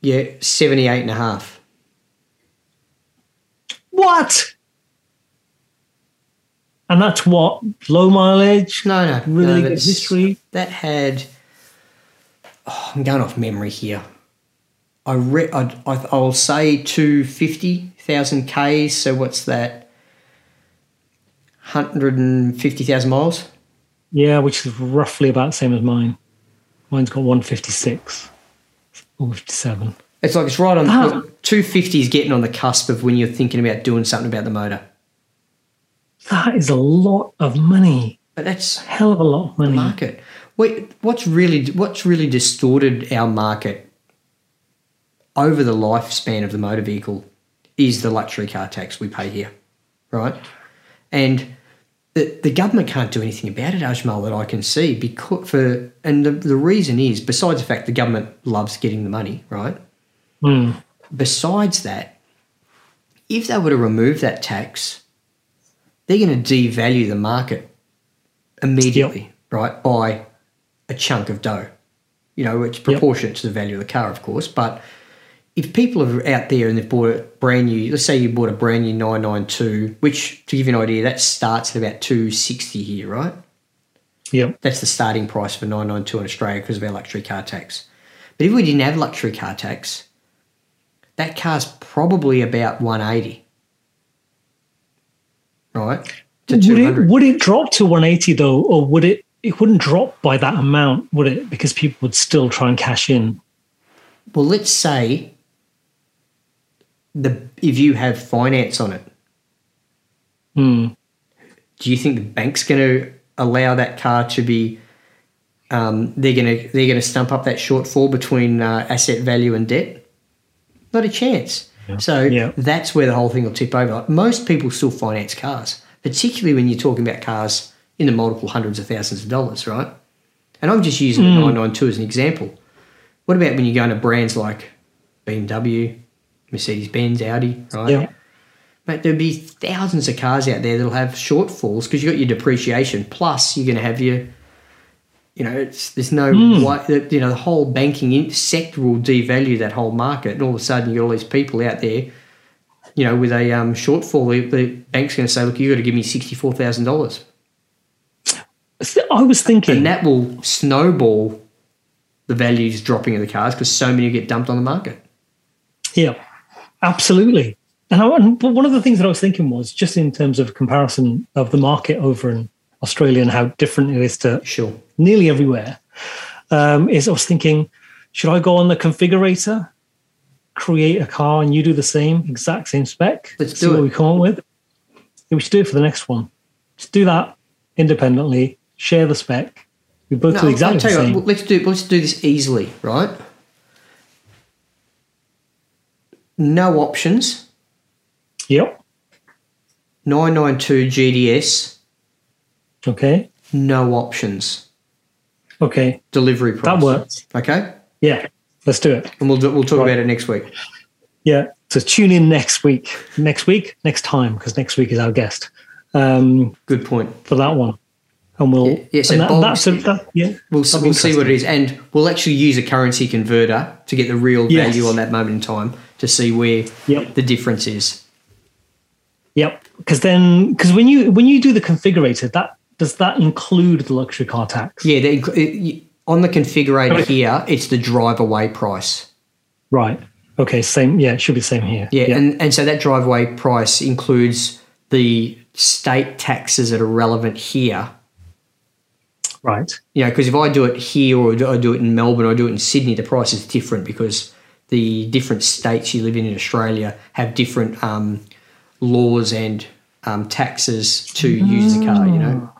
Yeah, 78 and a half. What? And that's what low mileage. No, no, really no, good history. That had. Oh, I'm going off memory here. I re- I'd, I I'll say two fifty thousand k's. So what's that? Hundred and fifty thousand miles. Yeah, which is roughly about the same as mine. Mine's got 156 or 57. It's like it's right on. Ah. Two fifty is getting on the cusp of when you're thinking about doing something about the motor. That is a lot of money. But that's Hell of a lot of money. market. Wait, what's really what's really distorted our market over the lifespan of the motor vehicle is the luxury car tax we pay here, right? And the, the government can't do anything about it, Ajmal, that I can see. Because for and the, the reason is besides the fact the government loves getting the money, right? Hmm. Besides that, if they were to remove that tax, they're going to devalue the market immediately, right, by a chunk of dough. You know, it's proportionate to the value of the car, of course. But if people are out there and they've bought a brand new, let's say you bought a brand new 992, which to give you an idea, that starts at about 260 here, right? Yep. That's the starting price for 992 in Australia because of our luxury car tax. But if we didn't have luxury car tax, that car's probably about 180. Right? To Would 200. it, would it drop to 180 though, or would it? It wouldn't drop by that amount, would it? Because people would still try and cash in. Well, let's say the if you have finance on it, Hmm. do you think the bank's going to allow that car to be? Um, they're going to they're going to stump up that shortfall between uh, asset value and debt. Not a chance. So Yeah. that's where the whole thing will tip over. Like, most people still finance cars, particularly when you're talking about cars in the multiple hundreds of thousands of dollars, right? And I'm just using the 992 as an example. What about when you go into brands like BMW, Mercedes Benz, Audi, right? Yeah. Mate, there'll be thousands of cars out there that'll have shortfalls because you've got your depreciation. Plus, you're going to have your, you know, it's, there's no that you know the whole banking sector will devalue that whole market, and all of a sudden you've got all these people out there, you know, with a um, shortfall. The, the bank's going to say, "Look, you've got to give me sixty four thousand dollars," I was thinking. and that will snowball the values dropping of the cars because so many get dumped on the market. Yeah, absolutely. And, I, and one of the things that I was thinking was just in terms of comparison of the market over in Australia and how different it is to Sure. nearly everywhere. Um, is I was thinking, should I go on the configurator, create a car, and you do the same exact same spec? Let's see do what it. we come up with. Yeah, we should do it for the next one. Just do that independently. Share the spec. We both No, do exactly the same. what, let's do let's do this easily, right? No options. Yep. 992 GTS, Okay. no options. Okay. Delivery price. That works. Okay? Yeah. Let's do it. And we'll do, we'll talk Right. about it next week. Yeah. So tune in next week. Next week, next time, because next week is our guest um, Good point. for that one. And we'll. Yeah, yeah, so and that, Bob- that's a, that, yeah. We'll, we'll see what it is, And we'll actually use a currency converter to get the real Yes. value on that moment in time to see where Yep. the difference is. Yep. Because then, because when you when you do the configurator, that does that include the luxury car tax? Yeah, they, it, on the configurator here, it's the drive away price. Right. Okay. Same. Yeah. It should be the same here. Yeah, And, and so that drive away price includes the state taxes that are relevant here. right. You know, because if I do it here or I do it in Melbourne or I do it in Sydney, the price is different because the different states you live in in Australia have different um, laws and um, taxes to use the car. You know,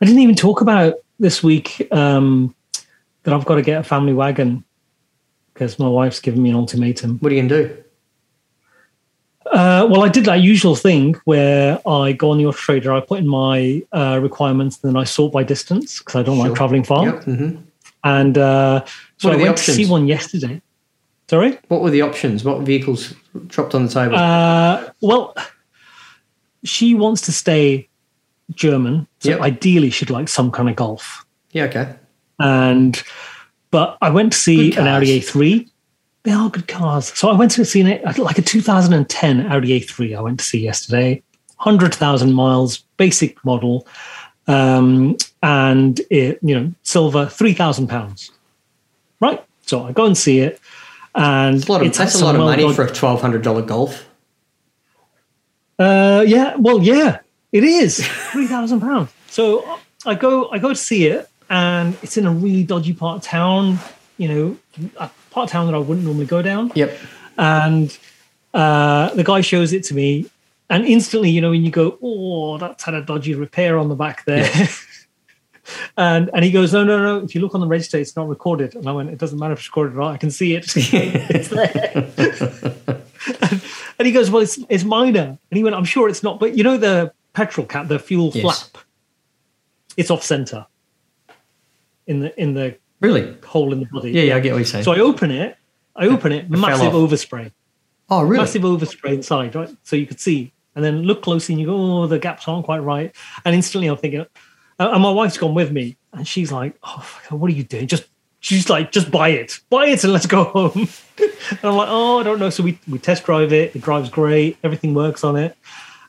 I didn't even talk about this week um, that I've got to get a family wagon because my wife's given me an ultimatum. what are you gonna do? Uh, well, I did that usual thing where I go on the Auto Trader, I put in my uh, requirements, and then I sort by distance because I don't Sure. like traveling far. Yep. hmm And uh, so I went to see one yesterday. Sorry. What were the options? What vehicles dropped on the table? Uh, well, she wants to stay German, so Yep. ideally she'd like some kind of golf. yeah. Okay. And but I went to see an Audi. A3, they are good cars. So I went to see it like a 2010 Audi A3. I went to see yesterday, hundred thousand miles, basic model, um, and it you know silver, three thousand pounds. Right. So I go and see it, and That's a lot of, it's that's a lot of money for a twelve hundred dollar golf. Uh, yeah, well, yeah, it is three thousand pounds. So I go, I go to see it, and it's in a really dodgy part of town. You know, a part of town that I wouldn't normally go down. Yep. And uh, the guy shows it to me, and instantly, you know, when you go, oh, that's had a dodgy repair on the back there. (laughs) And and he goes, no, no, no. If you look on the register, it's not recorded. And I went, it doesn't matter if it's recorded or not. I can see it. (laughs) (laughs) it's there. and, and he goes, well, it's it's minor. And he went, I'm sure it's not. But you know the petrol cap, the fuel Yes. flap, it's off center in the in the Really? hole in the body. Yeah, yeah, I get what you're saying. So I open it. I open it. fell Massive overspray. oh, really? Massive overspray inside, right? So you could see. And then look closely and you go, oh, the gaps aren't quite right. And instantly I'm thinking, uh, and my wife's gone with me. And she's like, oh, what are you doing? Just, she's like, just buy it. Buy it and let's go home. (laughs) and I'm like, oh, I don't know. So we, we test drive it. It drives great. Everything works on it.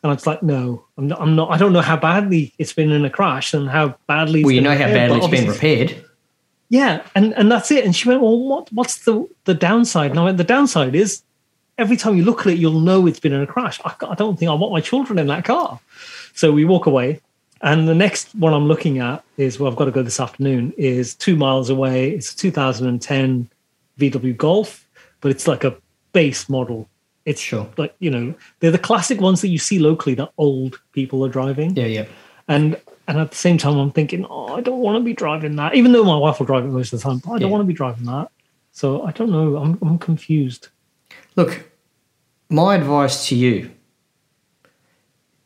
And I was like, no, I'm not, I'm not, I don't know how badly it's been in a crash and how badly it's well, you know how badly it's been repaired. yeah, and and that's it. And she went, "Well, what what's the the downside?" And I went, "The downside is every time you look at it, you'll know it's been in a crash. I, I don't think I want my children in that car." So we walk away, and the next one I'm looking at is well, I've got to go this afternoon. Is two miles away. It's a 2010 VW Golf, but it's like a base model. It's Sure. like you know they're the classic ones that you see locally that old people are driving Yeah, yeah. and and at the same time i'm thinking oh i don't want to be driving that even though my wife will drive it most of the time but i don't Yeah. want to be driving that so i don't know i'm, I'm confused Look, my advice to you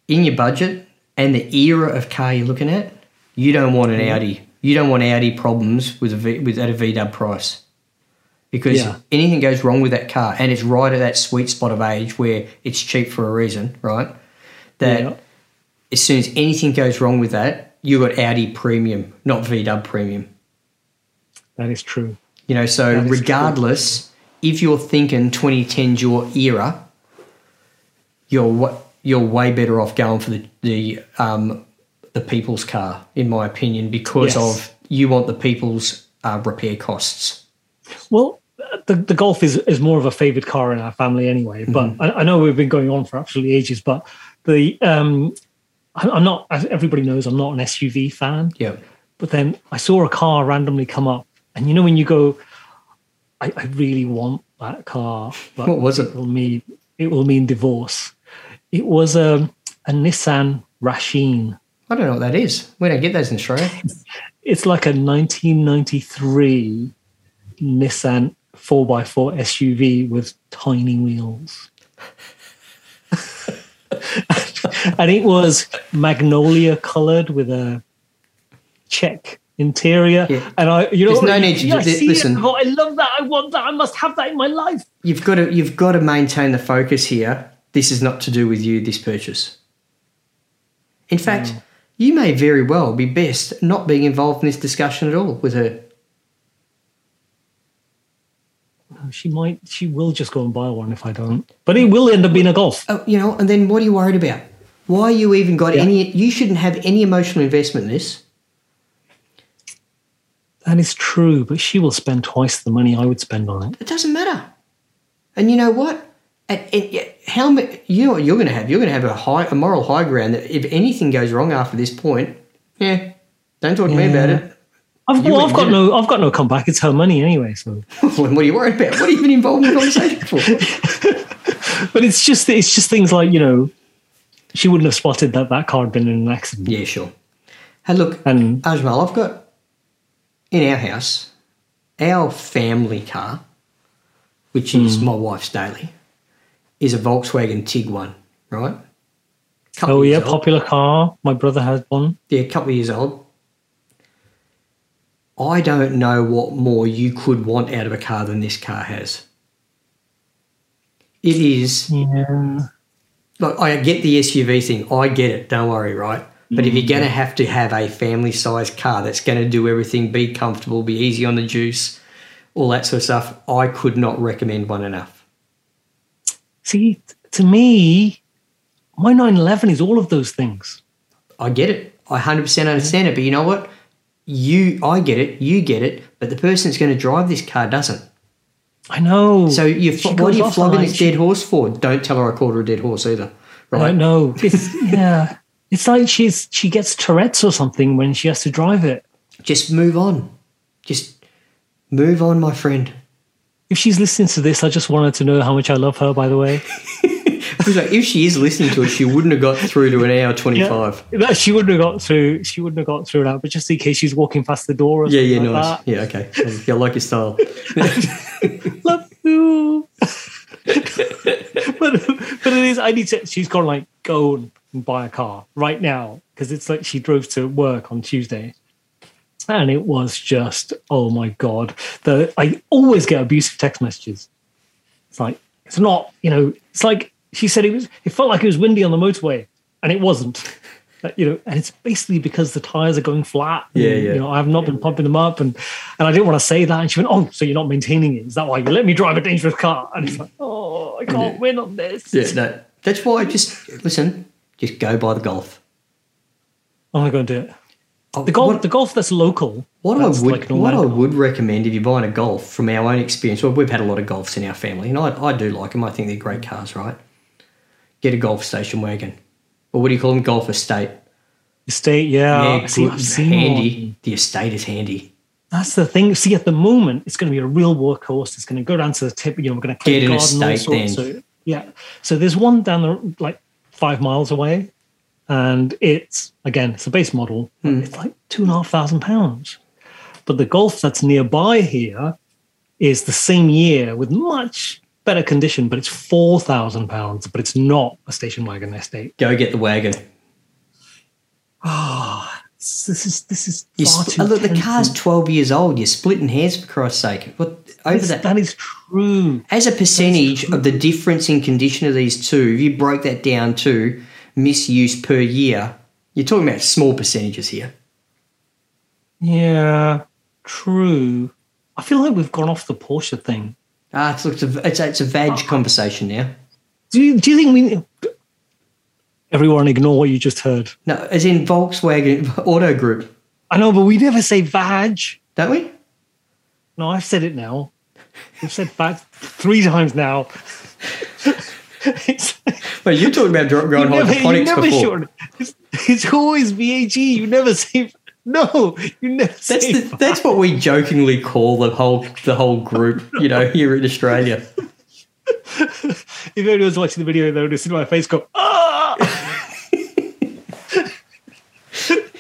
in your budget and the era of car you're looking at, you don't want an mm-hmm. Audi. You don't want Audi problems with a v, with at a VW price. Because Yeah. anything goes wrong with that car, and it's right at that sweet spot of age where it's cheap for a reason, right? That Yeah. as soon as anything goes wrong with that, you got Audi premium, not VW premium. that is true You know, so regardless, true. If you're thinking 2010's your era, you're you're way better off going for the the um, the people's car, in my opinion, because Yes. of you want the people's uh, repair costs. well the, the golf is, is more of a favoured car in our family anyway but Mm-hmm. I, I know we've been going on for absolutely ages but the um I- i'm not as everybody knows i'm not an suv fan Yeah, But then I saw a car randomly come up, and you know when you go, I, I really want that car, but What was it? will mean it will mean divorce. It was a a Nissan Rasheen. I don't know what that is. We don't get those in Australia. (laughs) It's like a 1993 Nissan 4x4 SUV with tiny wheels. (laughs) and it was magnolia colored with a check interior. Yeah. And I, you know, There's no need to yeah, listen. It, I, love that. I want that. I must have that in my life. You've got to you've got to maintain the focus here. This is not to do with you. This purchase. In fact, mm. you may very well be best not being involved in this discussion at all with her. She might, she will just go and buy one if I don't. But it will end up being a golf. Oh, you know, and then what are you worried about? Why you even got Yeah. any? You shouldn't have any emotional investment in this. That is true, but she will spend twice the money I would spend on it. It doesn't matter. And you know what? At, at, how you know what you're going to have? You're going to have a high, a moral high ground that if anything goes wrong after this point, yeah, don't talk to me about it. I've, well, I've got no, I've got no comeback. It's her money anyway. So, (laughs) what are you worried about? What are you even involved in the conversation (laughs) for? but it's just, it's just things like you know, she wouldn't have spotted that that car had been in an accident. Yeah, sure. Hey, look, And Ajmal, I've got in our house our family car, which is Hmm. my wife's daily, is a Volkswagen Tiguan, right? Couple oh yeah, old. popular car. My brother has one. Yeah, a couple of years old. I don't know what more you could want out of a car than this car has. It is Yeah, Look, I get the SUV thing. I get it. Don't worry, right? But if you're going to mm-hmm. have to have a family sized car that's going to do everything, be comfortable, be easy on the juice, all that sort of stuff. I could not recommend one enough. See, to me, my 911 is all of those things. I get it. I 100% understand it. But you know what? You, I get it. You get it. But the person that's going to drive this car doesn't. I know. So you, what are you flogging this dead horse for? Don't tell her I called her a dead horse either. I Right? don't know. (laughs) (laughs) Yeah. It's like she's she gets Tourette's or something when she has to drive it. Just move on. Just move on, my friend. If she's listening to this, I just wanted to know how much I love her, by the way. (laughs) Like, if she is listening to it, she wouldn't have got through to an hour 25. No, she wouldn't have got through. She wouldn't have got through that. But just in case she's walking past the door. Or Yeah, yeah, like nice. Yeah, okay. Yeah, I like your style. (laughs) Love you. (laughs) but but it is. I need to. She's gone like go and buy a car right now because it's like she drove to work on Tuesday, and it was just oh my god. The I always get abusive text messages. It's like it's not. You know. It's like she said it was. It felt like it was windy on the motorway, and it wasn't. You know, and it's basically because the tires are going flat. and, Yeah, yeah. You know, I have not been pumping them up, and and I didn't want to say that. And she went, "Oh, so you're not maintaining it? Is that why you let me drive a dangerous car?" And it's like, "Oh, I can't win on this." Yeah, no, that's why I just, listen, just go by the golf. I'm not going to do it. Oh, The golf, what- the golf that's local. What that's I would like what I would recommend if you're buying a golf from our own experience, well, we've had a lot of golfs in our family, and I, I do like them. I think they're great cars, right? Get a golf station wagon, or what do you call them? Golf estate. estate. Yeah, yeah, see, good, I've seen handy. The estate is handy. That's the thing. See, at the moment, it's going to be a real workhorse. It's going to go down to the tip. You know, we're going to Get an garden, all estate sorts. then. So, yeah. So there's one down the like five miles away, and it's again, it's a base model. Hmm. It's like two and a half thousand pounds. But the golf that's nearby here is the same year with much better condition, but it's four thousand pounds. But it's not a station wagon estate. Go get the wagon. This is this is far spl- too look, the car's 12 years old. You're splitting hairs for Christ's sake. What over that? that is true. As a percentage of the difference in condition of these two, if you broke that down to misuse per year, you're talking about small percentages here. Yeah, true. I feel like we've gone off the Porsche thing. Ah, it's, it's, a, it's, a, it's a vag conversation now. Do you, do you think we? Everyone, ignore what you just heard. No, as in Volkswagen Auto Group, I know, but we never say vag. don't we? No, I've said it now. We've said vag three times now. (laughs) Well, you're talking about you growing you hydroponics before. It's, it's always VAG. You never say no. You never That's say. the, that's what we jokingly call the whole the whole group, you know, here in Australia. (laughs) if anyone's watching the video, they'll just see my face go ah.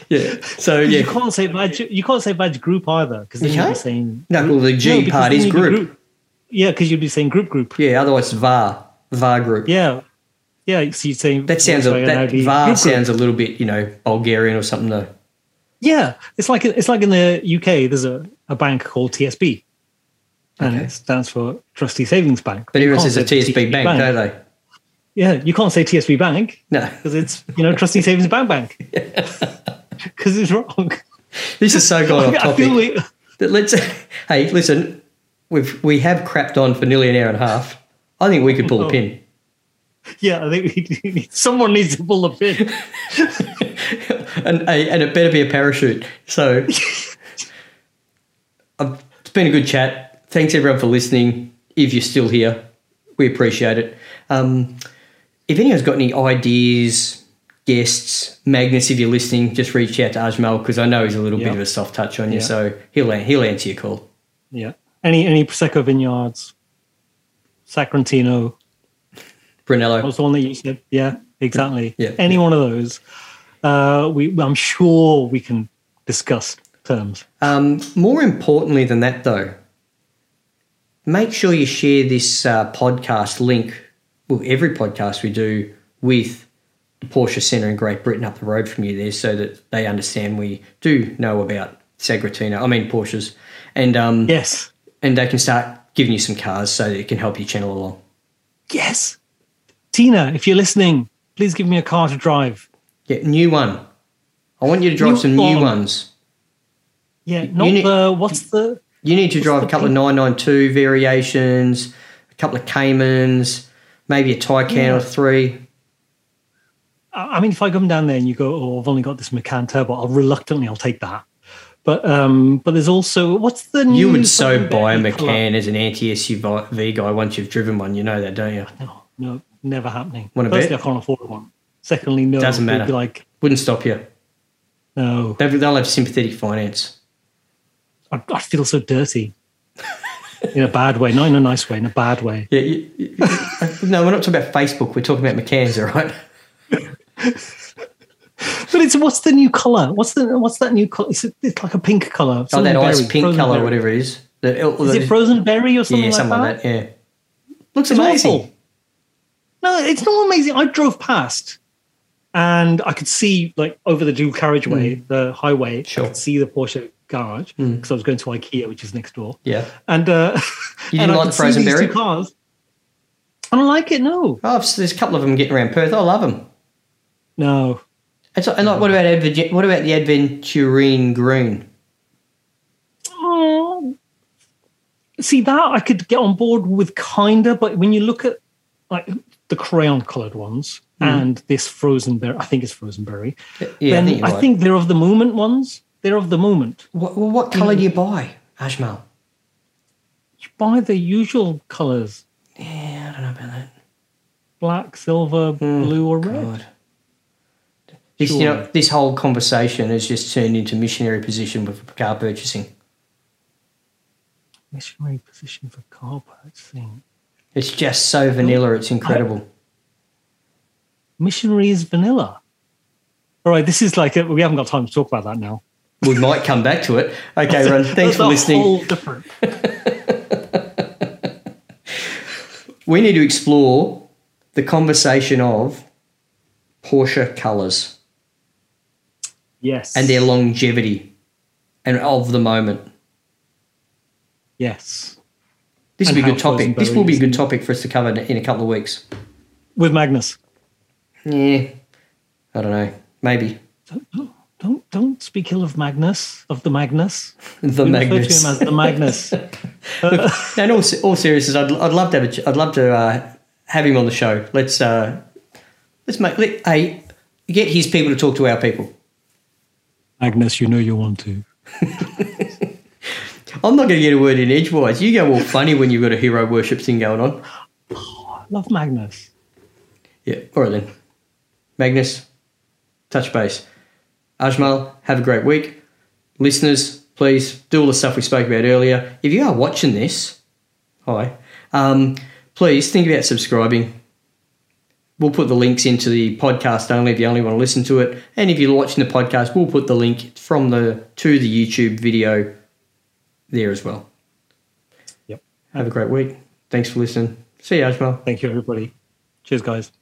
Yeah. So yeah, You can't say badge. You can't say badge group either because then You you'd be saying no, well, the G No, part is you'd group. Yeah, because you'd be saying group group. Yeah, otherwise VAR, VAR group. Yeah, yeah. So you're saying That sounds a, that VAR group group. sounds a little bit, you know, Bulgarian or something though. Yeah, it's like it's like in the UK. There's a, a bank called TSB, and Okay. it stands for Trustee Savings Bank. But everyone can't a say TSB bank, don't they? Yeah, you can't say TSB Bank No. because it's you know Trustee Savings Bank Bank (laughs) because it's wrong. This is so (laughs) gone off topic. we, That Let's hey, listen, we've we have crapped on for nearly an hour and a half. I think we could pull a Oh. pin. yeah, I think we need, (laughs) someone needs to pull the pin. and and it better be a parachute. So it's been a good chat. Thanks everyone for listening. If you're still here, we appreciate it. Um, if anyone's got any ideas, guests, Magnus, if you're listening, just reach out to Ajmal because I know he's a little Yeah. bit of a soft touch on you, Yeah. so he'll he'll answer your call. Yeah. Any any prosecco vineyards, Sagrantino. Brunello. That was the one that you said. Yeah, exactly. Yeah. Any one of those. Uh, we I'm sure we can discuss terms. Um, more importantly than that, though, make sure you share this uh, podcast link, well, every podcast we do with the Porsche Centre in Great Britain up the road from you there so that they understand we do know about Sagrantino, I mean Porsches, and um, Yes. and they can start giving you some cars so that it can help you channel along. Yes. Tina, if you're listening, please give me a car to drive. Yeah, new one. I want you to drive New some new ones. Yeah, not need- the what's the You need to drive a couple of 992 variations, a couple of Caymans, maybe a Taycan Yeah. or three. I mean, if I come down there and you go, "Oh, I've only got this Macan turbo," I'll reluctantly I'll take that. But um, but there's also what's the new You would so buy a? Macan as an anti SUV guy once you've driven one. You know that, don't you? No, no, never happening. Wanna Firstly, bet? I can't afford one. Secondly, no. Doesn't matter. Be like, Wouldn't stop you. no, they'll have sympathetic finance. I, I feel so dirty. in a bad way, not in a nice way, in a bad way. Yeah. You, you- no, we're not talking about Facebook. We're talking about McCann's, all right? But it's what's the new color? What's the what's that new color? It's, it's like a pink color. Oh, that ice pink color, berry. whatever it is. The, Is it frozen berry or something yeah, like something that? like that. Yeah. Looks It's amazing. awful. No, it's not amazing. I drove past and I could see like over the dual carriageway, hmm. the highway. Sure. I could see the Porsche garage because I was going to IKEA, which is next door. Yeah. And uh, You (laughs) and didn't I like the frozen berry? cars. I don't like it. No, Oh, so there's a couple of them getting around Perth. I love them. no. And, so, and like, what about Advent, what about the Adventurine Green? Oh. See that I could get on board with kinda, but when you look at like the crayon coloured ones and this frozen berry, I think it's frozen berry. Yeah, then I think I think they're of the moment ones. They're of the moment. What, well, what colour do you buy, Ajmal? You buy the usual colours: Yeah, I don't know about that. black, silver, hmm, blue, or red. God. This, you know, this whole conversation has just turned into missionary position with car purchasing. Missionary position for car purchasing. It's just so vanilla. It's incredible. Missionary is vanilla. All right, this is like a, we haven't got time to talk about that now. We might come back to it. Okay, Ron. (laughs) Thanks for listening. whole different. (laughs) We need to explore the conversation of Porsche colours Yes. and their longevity and of the moment. yes. This will be a good topic. This will be a good topic for us to cover in a couple of weeks. With Magnus. Yeah, I don't know. Maybe Don't, don't speak ill of Magnus of the Magnus. the We refer Magnus. to him as the Magnus. (laughs) Look, in all, all seriousness, I'd, I'd love to have a, I'd love to uh, have him on the show. Let's uh, let's make let, hey, get his people to talk to our people. Magnus, you know you want to. (laughs) I'm not going to get a word in edgewise. You go all funny when you've got a hero worship thing going on. I love Magnus. Yeah, all right then. Magnus, touch base. Ajmal, have a great week. Listeners, please do all the stuff we spoke about earlier. If you are watching this, hi, um, please think about subscribing. We'll put the links into the podcast only if you only want to listen to it. And if you're watching the podcast, we'll put the link from the to the YouTube video there as well. Yep. Have a great week. Thanks for listening. See you, Ajmal. Thank you, everybody. Cheers, guys.